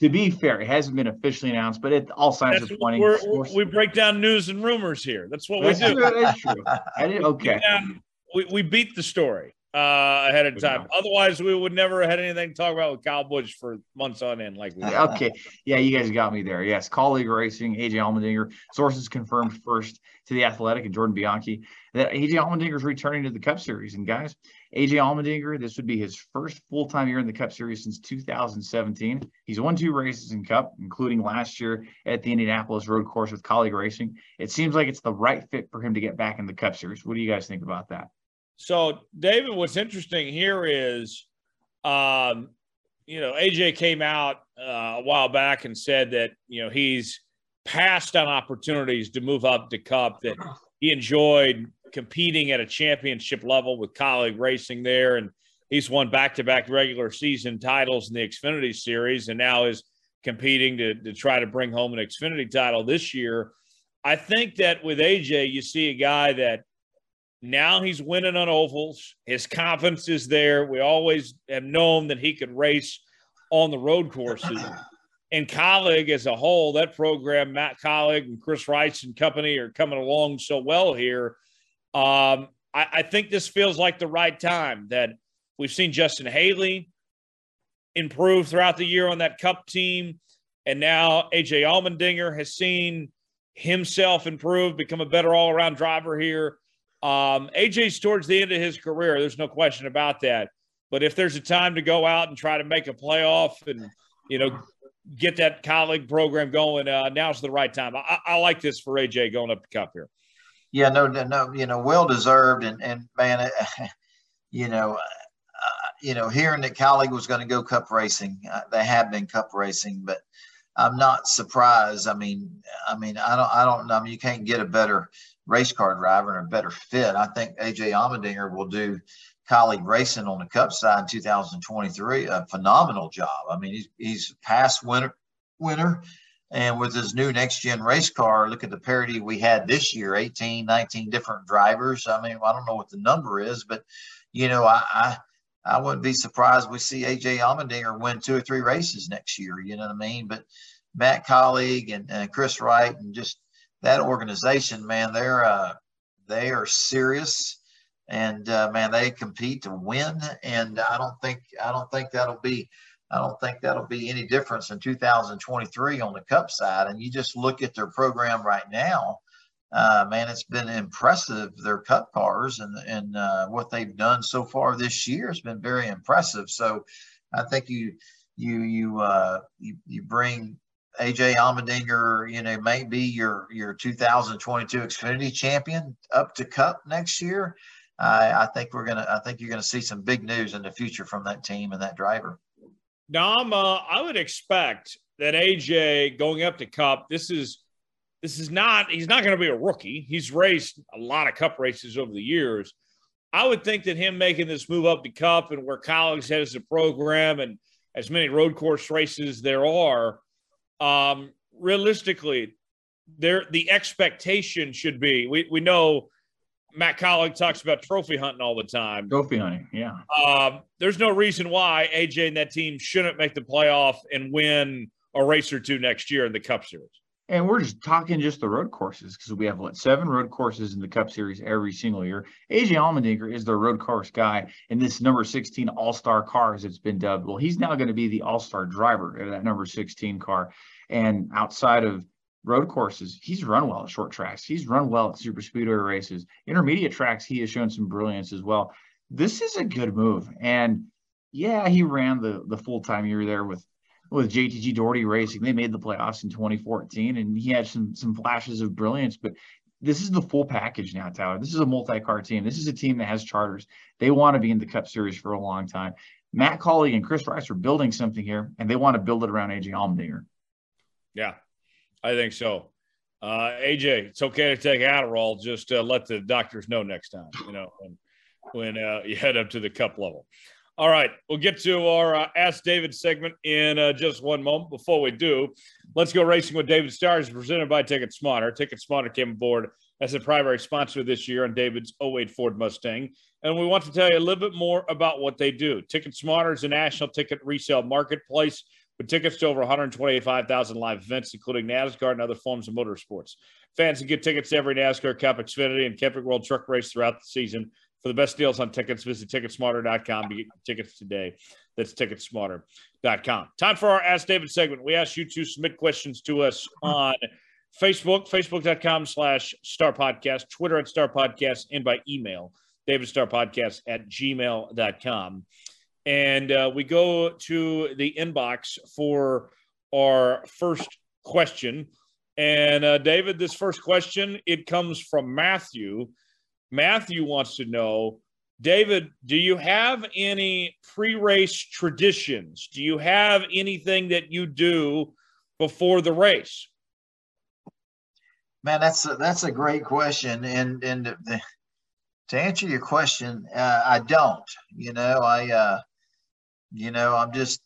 to be fair, it hasn't been officially announced, but it all signs That's are pointing. we break down news and rumors here. That's what That's we do. True, that's true. I did, okay. we, we beat the story uh, ahead of time. Otherwise, we would never have had anything to talk about with Kyle Busch for months on end, like we. Okay, yeah, you guys got me there. Yes, Kaulig Racing, AJ Allmendinger. Sources confirmed first to the Athletic and Jordan Bianchi that AJ Allmendinger is returning to the Cup Series. And guys, AJ Allmendinger, this would be his first full time year in the Cup Series since 2017. He's won two races in Cup, including last year at the Indianapolis Road Course with Kaulig Racing. It seems like it's the right fit for him to get back in the Cup Series. What do you guys think about that? So, David, what's interesting here is, um, you know, AJ came out uh, a while back and said that, you know, he's passed on opportunities to move up to Cup, that he enjoyed competing at a championship level with Kaulig racing there. And he's won back to back regular season titles in the Xfinity series and now is competing to, to try to bring home an Xfinity title this year. I think that with AJ, you see a guy that now he's winning on ovals. His confidence is there. We always have known that he could race on the road courses. And Kaulig as a whole, that program, Matt Kaulig and Chris Rice and company are coming along so well here um, I, I think this feels like the right time that we've seen Justin Haley improve throughout the year on that cup team. And now AJ Allmendinger has seen himself improve, become a better all around driver here. Um, AJ's towards the end of his career. There's no question about that. But if there's a time to go out and try to make a playoff and, you know, get that Kaulig program going, uh, now's the right time. I, I like this for AJ going up the cup here yeah, no, no, you know, well deserved, and and man, you know, uh, you know, hearing that Kaulig was going to go Cup racing, uh, they have been Cup racing, but I'm not surprised. I mean, I mean, I don't, I don't know. I mean, you can't get a better race car driver and a better fit. I think AJ Allmendinger will do Kaulig racing on the Cup side in 2023 a phenomenal job. I mean, he's he's past winner winner. And with his new next gen race car, look at the parity we had this year 18, 19 different drivers. I mean, I don't know what the number is, but, you know, I, I, I wouldn't be surprised we see AJ Allmendinger win two or three races next year. You know what I mean? But Matt Kaulig and, and Chris Wright and just that organization, man, they're uh, they are serious, and uh, man, they compete to win. And I don't think I don't think that'll be I don't think that'll be any difference in 2023 on the Cup side. And you just look at their program right now, uh, man, it's been impressive. Their Cup cars and and uh, what they've done so far this year has been very impressive. So I think you you you uh, you, you bring AJ Allmendinger, you know, may be your your 2022 Xfinity champion up to Cup next year. I think we're gonna. I think you're gonna see some big news in the future from that team and that driver. Dom, uh, I would expect that AJ going up to Cup. This is this is not. He's not going to be a rookie. He's raced a lot of Cup races over the years. I would think that him making this move up to Cup and where Kaulig's has the program and as many road course races there are, um, realistically, there the expectation should be. We we know Matt Kaulig talks about trophy hunting all the time. Trophy hunting, yeah. Um, there's no reason why AJ and that team shouldn't make the playoff and win a race or two next year in the Cup Series. And we're just talking just the road courses because we have what seven road courses in the Cup Series every single year. AJ Allmendinger is the road course guy in this number 16 All Star car, as it's been dubbed. Well, he's now going to be the All Star driver of that number 16 car. And outside of road courses, he's run well at short tracks. He's run well at super speedway races. Intermediate tracks, he has shown some brilliance as well. This is a good move. And yeah, he ran the the full time year there with with JTG Daugherty Racing. They made the playoffs in 2014, and he had some some flashes of brilliance. But this is the full package now, Tyler. This is a multi-car team. This is a team that has charters. They want to be in the Cup Series for a long time. Matt Kaulig and Chris Rice are building something here, and they want to build it around AJ Allmendinger. Yeah, I think so. Uh, AJ, it's okay to take Adderall. Just uh, let the doctors know next time, you know, when, when uh, you head up to the cup level. All right, we'll get to our uh, Ask David segment in uh, just one moment. Before we do, let's go racing with David Stars, presented by Ticket Smarter. Ticket Smarter came aboard as a primary sponsor this year on David's 08 Ford Mustang. And we want to tell you a little bit more about what they do. Ticket Smarter is a national ticket resale marketplace with tickets to over 125,000 live events, including NASCAR and other forms of motorsports. Fans can get tickets to every NASCAR Cup, Xfinity, and Camping World Truck Race throughout the season. For the best deals on tickets, visit Ticketsmarter.com to get tickets today. That's Ticketsmarter.com. Time for our Ask David segment. We ask you to submit questions to us on Facebook, Facebook.com slash Star Podcast, Twitter at Star Podcast, and by email, davidstarpodcast at gmail.com and uh, we go to the inbox for our first question. And uh, David, this first question it comes from Matthew. Matthew wants to know, David, do you have any pre-race traditions? Do you have anything that you do before the race? Man, that's a, that's a great question, and and the, to answer your question, uh, I don't. You know, I uh, you know, I'm just,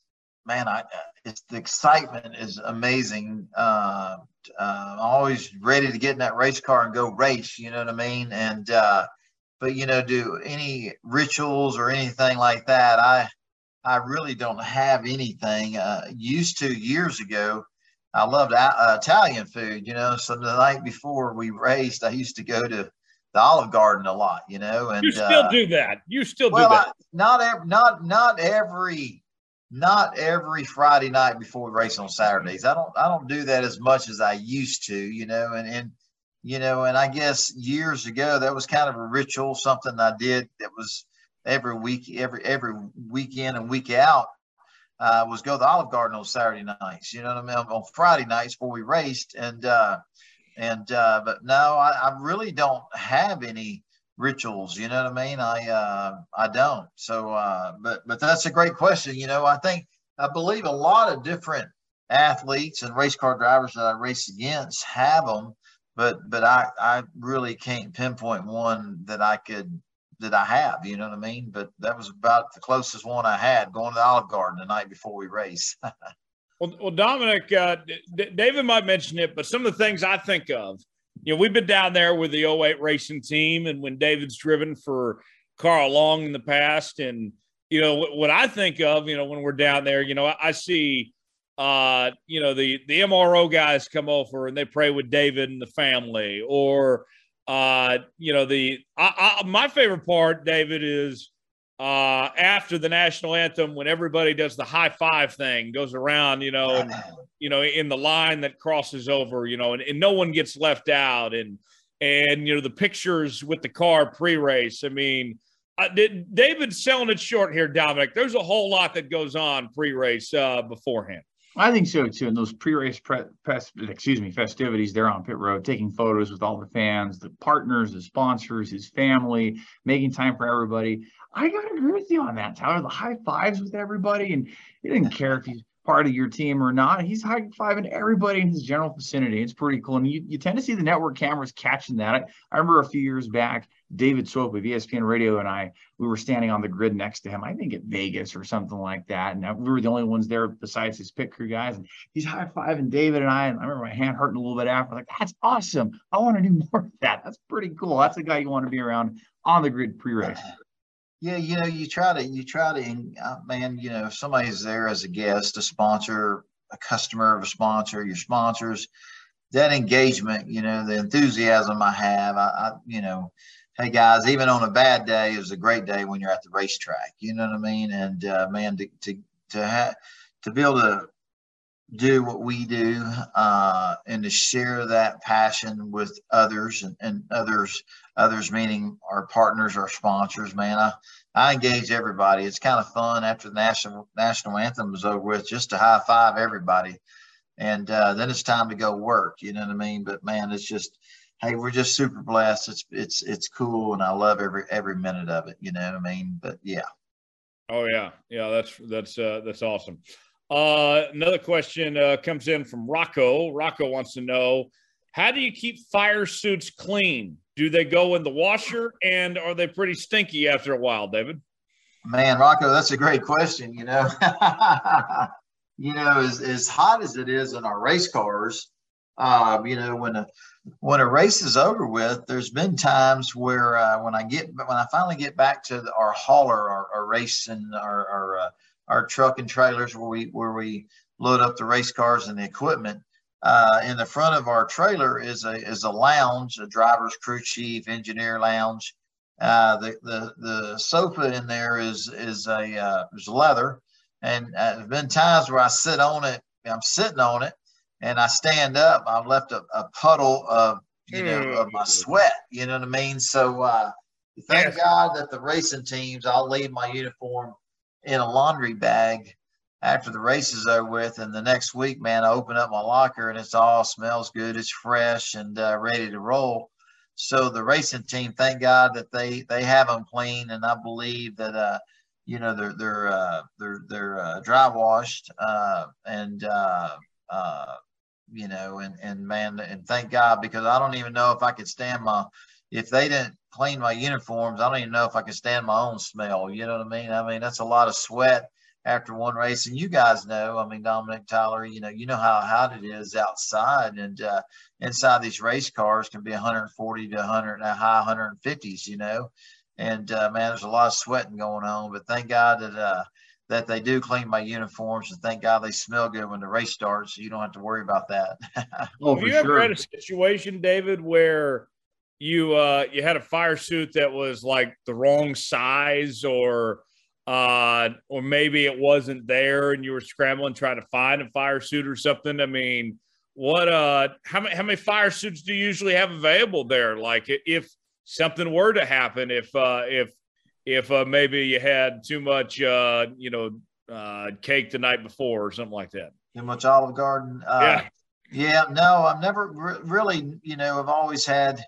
man, I, it's the excitement is amazing. Uh, uh, I'm always ready to get in that race car and go race. You know what I mean? And, uh, but you know, do any rituals or anything like that? I, I really don't have anything. Uh, used to years ago, I loved uh, Italian food. You know, so the night before we raced, I used to go to the Olive Garden a lot, you know. And you still uh, do that. You still well, do that. I, not every, not not every not every Friday night before we race on Saturdays. I don't I don't do that as much as I used to, you know. And and you know, and I guess years ago that was kind of a ritual, something I did that was every week, every every weekend and week out. Uh, was go to the Olive Garden on Saturday nights, you know what I mean, on Friday nights before we raced, and uh, and uh, but no, I, I, really don't have any rituals. You know what I mean? I uh, I don't. So, uh, but but that's a great question. You know, I think I believe a lot of different athletes and race car drivers that I race against have them, but but I I really can't pinpoint one that I could that I have. You know what I mean? But that was about the closest one I had going to the Olive Garden the night before we race. well, well, Dominic, uh, D- David might mention it, but some of the things I think of you know, we've been down there with the 08 racing team and when David's driven for Carl Long in the past. And, you know, what, I think of, you know, when we're down there, you know, I, I see, uh, you know, the, the MRO guys come over and they pray with David and the family or, uh, you know, the, I, I, my favorite part, David, is, uh, after the national anthem when everybody does the high five thing, goes around, you know, and you know, in the line that crosses over, you know, and, and no one gets left out, and and you know the pictures with the car pre-race. I mean, uh, did, David's selling it short here, Dominic. There's a whole lot that goes on pre-race uh, beforehand. I think so too. And those pre-race pre- excuse me, festivities there on pit road, taking photos with all the fans, the partners, the sponsors, his family, making time for everybody. I gotta agree with you on that, Tyler. The high fives with everybody, and he didn't care if he's part of your team or not. He's high fiving everybody in his general vicinity. It's pretty cool. And you, you tend to see the network cameras catching that. I, I remember a few years back, David Swope of ESPN Radio and I, we were standing on the grid next to him, I think at Vegas or something like that. And we were the only ones there besides his pit crew guys. And he's high fiving David and I. And I remember my hand hurting a little bit after. Like, that's awesome. I want to do more of that. That's pretty cool. That's the guy you want to be around on the grid pre race. Yeah, you know, you try to, you try to, uh, man, you know, if somebody's there as a guest, a sponsor, a customer of a sponsor, your sponsors, that engagement, you know, the enthusiasm I have, I, I you know, hey guys, even on a bad day, was a great day when you're at the racetrack. You know what I mean? And uh, man, to to to have to be able to do what we do uh, and to share that passion with others and, and others others meaning our partners our sponsors man. I i engage everybody. It's kind of fun after the national national anthem is over with just to high five everybody. And uh, then it's time to go work you know what i mean? But man it's just hey we're just super blessed. It's it's it's cool and i love every every minute of it you know what i mean? But yeah. Oh yeah. Yeah that's that's uh that's awesome. Uh, another question uh, comes in from Rocco. Rocco wants to know how do you keep fire suits clean? Do they go in the washer and are they pretty stinky after a while, David? Man, Rocco, that's a great question. You know, you know, as, as hot as it is in our race cars, um, you know, when a when a race is over with, there's been times where uh, when I get when I finally get back to the, our hauler, our, our race and our, our uh, our truck and trailers where we where we load up the race cars and the equipment. Uh, in the front of our trailer is a is a lounge, a driver's crew chief engineer lounge. Uh, the the the sofa in there is is a uh, is leather, and uh, there's been times where I sit on it. I'm sitting on it, and I stand up. I've left a, a puddle of you know of my sweat. You know what I mean? So uh, thank yes. God that the racing teams. I'll leave my uniform in a laundry bag after the race is over with. And the next week, man, I open up my locker and it's all smells good. It's fresh and uh, ready to roll. So the racing team, thank God that they they have them clean, and I believe that uh, you know they're they're uh, they're they're uh, dry washed uh, and uh, uh, you know and and man and thank God because I don't even know if I could stand my if they didn't clean my uniforms, I don't even know if I could stand my own smell. You know what I mean? I mean, that's a lot of sweat after one race. And you guys know, I mean, Dominic Tyler, you know, you know how hot it is outside and uh, inside these race cars can be 140 to 100, a high 150s, you know. And uh, man, there's a lot of sweating going on, but thank God that, uh, that they do clean my uniforms and thank God they smell good when the race starts. So you don't have to worry about that. oh, have you sure. ever had a situation, David, where you uh you had a fire suit that was like the wrong size or uh or maybe it wasn't there and you were scrambling trying to find a fire suit or something. I mean what uh how many how many fire suits do you usually have available there? Like if something were to happen if uh if if uh, maybe you had too much uh you know uh cake the night before or something like that. Too much olive garden. Uh, yeah. yeah no i've never re- really you know i've always had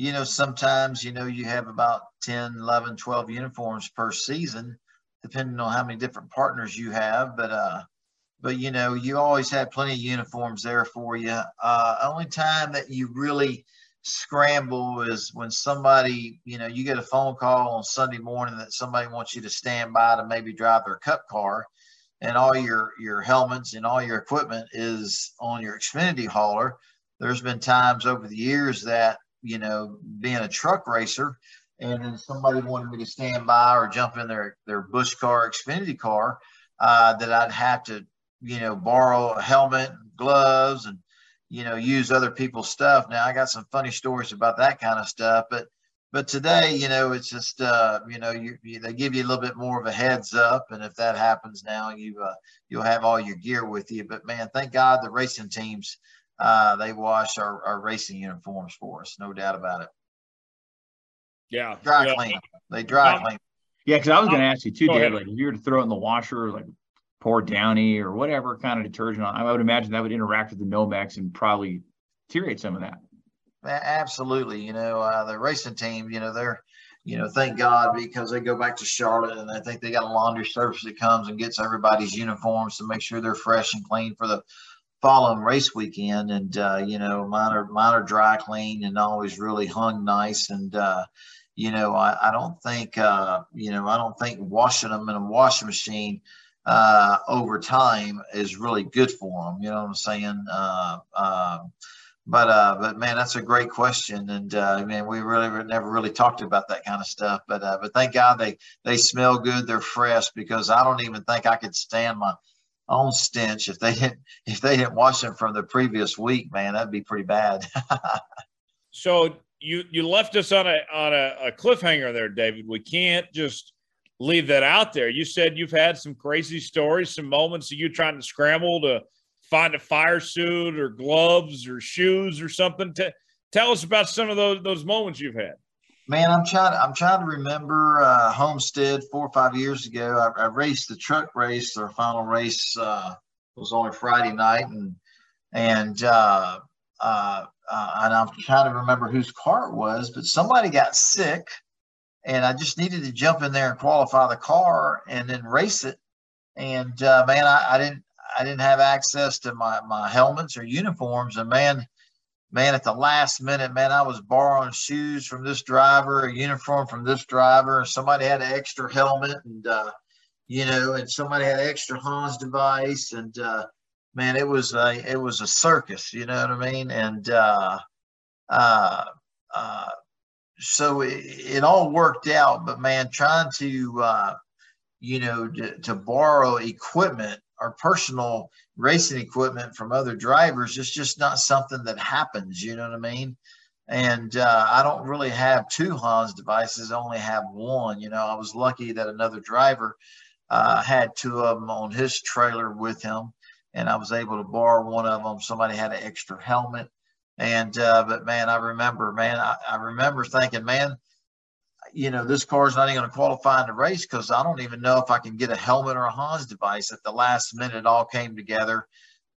you know, sometimes, you know, you have about 10, 11, 12 uniforms per season, depending on how many different partners you have. But, uh, but you know, you always had plenty of uniforms there for you. Uh, only time that you really scramble is when somebody, you know, you get a phone call on Sunday morning that somebody wants you to stand by to maybe drive their cup car and all your your helmets and all your equipment is on your Xfinity hauler. There's been times over the years that you know being a truck racer, and then somebody wanted me to stand by or jump in their their Busch car, Xfinity car, uh, that I'd have to you know borrow a helmet, and gloves, and you know use other people's stuff. Now I got some funny stories about that kind of stuff, but but today, you know, it's just uh, you know, you, you, they give you a little bit more of a heads up, and if that happens now, you uh, you'll have all your gear with you. But man, thank God the racing teams uh, they wash our, our racing uniforms for us, no doubt about it. Yeah, dry yeah. clean. They dry um, clean. Yeah, because I was going to ask you too, Go Dave. Like, if you were to throw it in the washer, like pour Downy or whatever kind of detergent on, I would imagine that would interact with the Nomex and probably deteriorate some of that. Absolutely. You know, uh, the racing team, you know, they're, you know, thank God because they go back to Charlotte and I think they got a laundry service that comes and gets everybody's uniforms to make sure they're fresh and clean for the following race weekend. And, uh, you know, mine are, mine are dry clean and always really hung nice. And, uh, you know, I, I don't think, uh, you know, I don't think washing them in a washing machine uh, over time is really good for them. You know what I'm saying? Uh, um, but uh, but man, that's a great question, and uh, man, we really never really talked about that kind of stuff. But uh, but thank God they they smell good, they're fresh because I don't even think I could stand my own stench if they didn't if they didn't wash them from the previous week. Man, that'd be pretty bad. So you you left us on a on a, a cliffhanger there, David. We can't just leave that out there. You said you've had some crazy stories, some moments of you trying to scramble to find a fire suit or gloves or shoes or something. T- tell us about some of those those moments you've had. Man, I'm trying. I'm trying to remember uh, Homestead four or five years ago. I, I raced the truck race. Our final race uh, was on a Friday night, and and uh, uh, uh, and I'm trying to remember whose car it was, but somebody got sick, and I just needed to jump in there and qualify the car and then race it. And uh, man, I, I didn't I didn't have access to my my helmets or uniforms, and man man, at the last minute, man, I was borrowing shoes from this driver, a uniform from this driver, and somebody had an extra helmet, and uh, you know, and somebody had an extra Hans device, and uh, man, it was a it was a circus, you know what I mean? And uh, uh, uh, so it, it all worked out, but man, trying to uh, you know to, to borrow equipment or personal racing equipment from other drivers it's just not something that happens you know what i mean? And uh, i don't really have two hans devices i only have one you know? I was lucky that another driver uh, had two of them on his trailer with him and i was able to borrow one of them somebody had an extra helmet and uh, but man i remember man I, I remember thinking man you know, this car is not even going to qualify in the race because I don't even know if I can get a helmet or a Hans device. At the last minute, it all came together,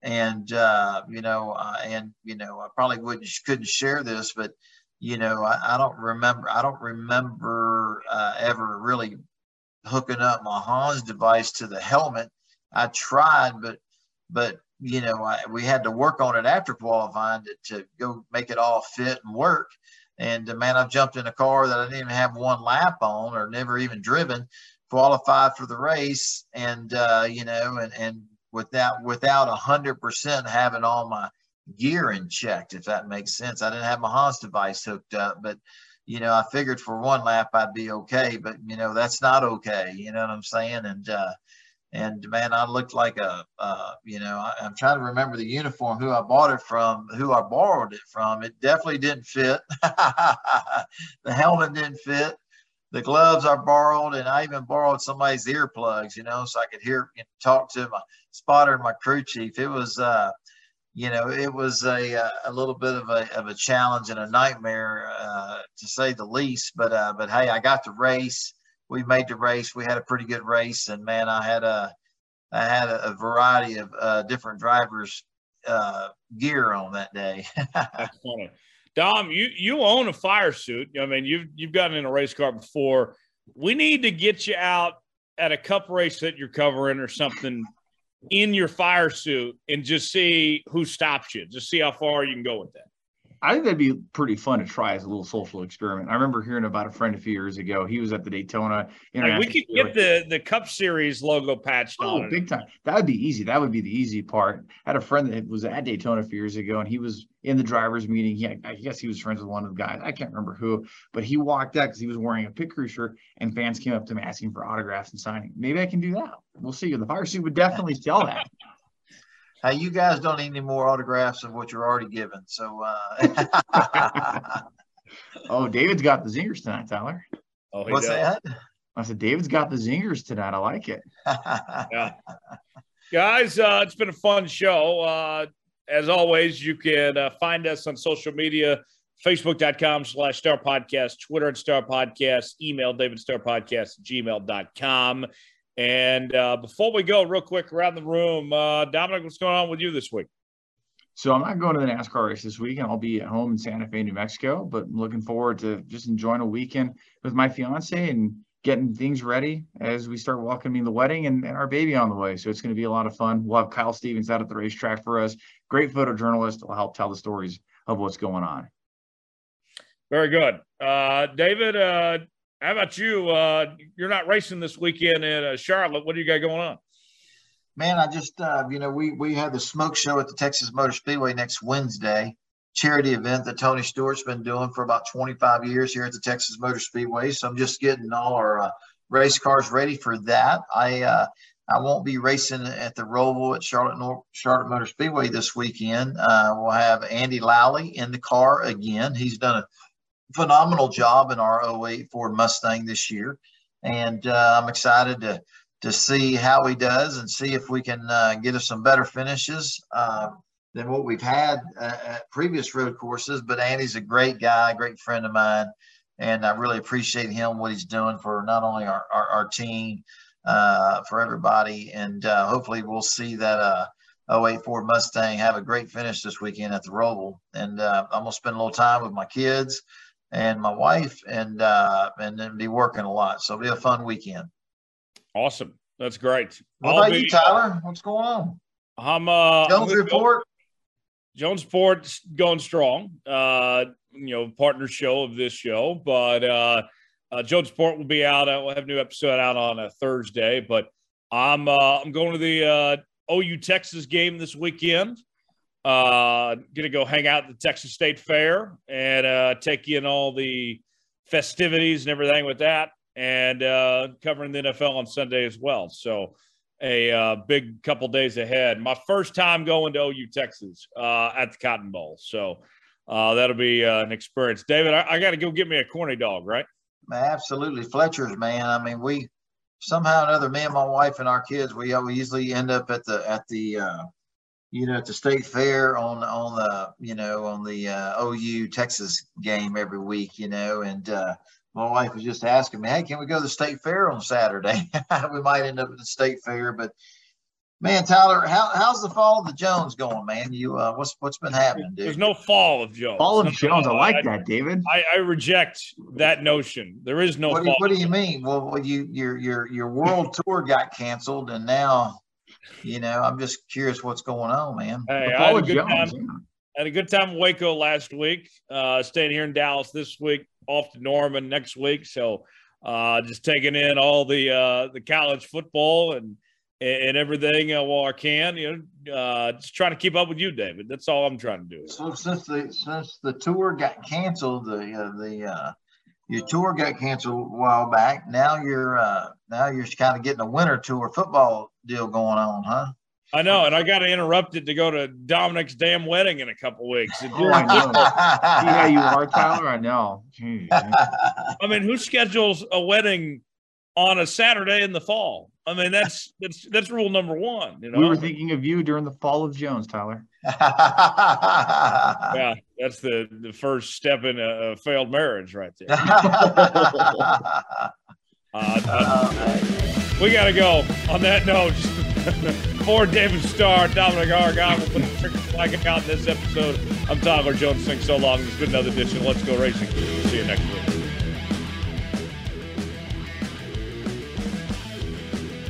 and uh, you know, uh, and you know, I probably wouldn't couldn't share this, but you know, I, I don't remember. I don't remember uh, ever really hooking up my Hans device to the helmet. I tried, but but you know, I, we had to work on it after qualifying to, to go make it all fit and work. And uh, man, I've jumped in a car that I didn't even have one lap on or never even driven, qualified for the race, and uh, you know, and and without without a hundred percent having all my gear in checked, if that makes sense. I didn't have my Hans device hooked up, but you know, I figured for one lap I'd be okay, but you know, that's not okay. You know what I'm saying? And uh, and man, I looked like a, uh, you know, I, I'm trying to remember the uniform, who I bought it from, who I borrowed it from. It definitely didn't fit. the helmet didn't fit. The gloves I borrowed, and I even borrowed somebody's earplugs, you know, so I could hear, know, talk to my spotter and my crew chief. It was, uh, you know, it was a uh, a little bit of a of a challenge and a nightmare, uh, to say the least. But uh, but hey, I got to race we made the race. We had a pretty good race, and man, I had a I had a, variety of uh, different drivers' uh, gear on that day. That's funny. Dom, you you own a fire suit. I mean, you've you've gotten in a race car before. We need to get you out at a cup race that you're covering or something in your fire suit and just see who stops you. Just see how far you can go with that. I think that'd be pretty fun to try as a little social experiment. I remember hearing about a friend a few years ago. He was at the Daytona. Like we could get the the Cup Series logo patched on. oh, on. big time. That would be easy. That would be the easy part. I had a friend that was at Daytona a few years ago, and he was in the drivers' meeting. He, I guess, he was friends with one of the guys. I can't remember who, but he walked out because he was wearing a pit crew shirt, and fans came up to him asking for autographs and signing. Maybe I can do that. We'll see. The fire suit would definitely sell that. Hey, you guys don't need any more autographs of what you're already given. So, uh... oh, David's got the zingers tonight, Tyler. Oh, what's does. that? I said, David's got the zingers tonight. I like it. yeah. Guys, uh, it's been a fun show. Uh, as always, you can uh, find us on social media facebook.com slash star podcast, Twitter and star podcast, email David Star Podcast, gmail.com. And uh, before we go, real quick around the room, uh, Dominic, what's going on with you this week? So I'm not going to the NASCAR race this week, and I'll be at home in Santa Fe, New Mexico. But I'm looking forward to just enjoying a weekend with my fiance and getting things ready as we start welcoming the wedding and, and our baby on the way. So it's going to be a lot of fun. We'll have Kyle Stevens out at the racetrack for us. Great photojournalist will help tell the stories of what's going on. Very good, uh, David. Uh, how about you? Uh, you're not racing this weekend in uh, Charlotte. What do you got going on? Man, I just uh, you know we we have the smoke show at the Texas Motor Speedway next Wednesday, charity event that Tony Stewart's been doing for about 25 years here at the Texas Motor Speedway. So I'm just getting all our uh, race cars ready for that. I uh, I won't be racing at the Roval at Charlotte North, Charlotte Motor Speedway this weekend. Uh, we'll have Andy Lally in the car again. He's done a phenomenal job in our 08 Ford Mustang this year. And uh, I'm excited to, to see how he does and see if we can uh, get us some better finishes uh, than what we've had uh, at previous road courses. But Andy's a great guy, great friend of mine. And I really appreciate him, what he's doing for not only our, our, our team, uh, for everybody. And uh, hopefully we'll see that 08 Ford Mustang have a great finish this weekend at the Roval. And I'm going to spend a little time with my kids and my wife, and uh, and then be working a lot. So it'll be a fun weekend. Awesome, that's great. What I'll about be, you, Tyler? What's going on? I'm uh, Jones I'm report. Go, Jones report's going strong. Uh, you know, partner show of this show, but uh, uh, Jones Report will be out. Uh, we'll have a new episode out on a Thursday, but I'm uh, I'm going to the uh, OU Texas game this weekend. Uh, gonna go hang out at the Texas State Fair and uh, take in all the festivities and everything with that, and uh, covering the NFL on Sunday as well. So a uh, big couple days ahead. My first time going to OU Texas uh, at the Cotton Bowl, so uh, that'll be uh, an experience. David, I, I got to go get me a corny dog, right? Absolutely, Fletcher's man. I mean, we somehow or another, me and my wife and our kids, we, we usually end up at the at the uh, you know, at the state fair on on the you know on the uh, OU Texas game every week, you know, and uh, my wife was just asking me, hey, can we go to the state fair on Saturday? we might end up at the state fair, but man, Tyler, how, how's the fall of the Jones going, man? You uh, what's what's been happening, dude? There's no fall of Jones. Fall of no, Jones, I like I, that, David. I, I, reject that notion. There is no. What, do, what do you mean? Well, well, you your your your world tour got canceled, and now you know, I'm just curious what's going on, man. Hey, I had, a good time, had a good time in Waco last week. Uh, staying here in Dallas this week. Off to Norman next week. So, uh, just taking in all the uh, the college football and and everything uh, while I can. You know, uh, just trying to keep up with you, David. That's all I'm trying to do. So since the since the tour got canceled, the uh, the uh, your tour got canceled a while back. Now you're uh, now you're kind of getting a winter tour football deal going on, huh? I know, and I got to interrupt it to go to Dominic's damn wedding in a couple weeks. oh, I know. See how you are, Tyler? I know. Jeez. I mean, who schedules a wedding on a Saturday in the fall? I mean, that's that's that's rule number one. You know, we were thinking of you during the fall of Jones, Tyler. yeah, that's the the first step in a, a failed marriage, right there. uh, uh, we got to go. On that note. For David Starr, Dominic Aragon, we'll put the trigger flag out in this episode. I'm Tyler Jones saying so long. This has been another edition Let's Go Racing. See you next week.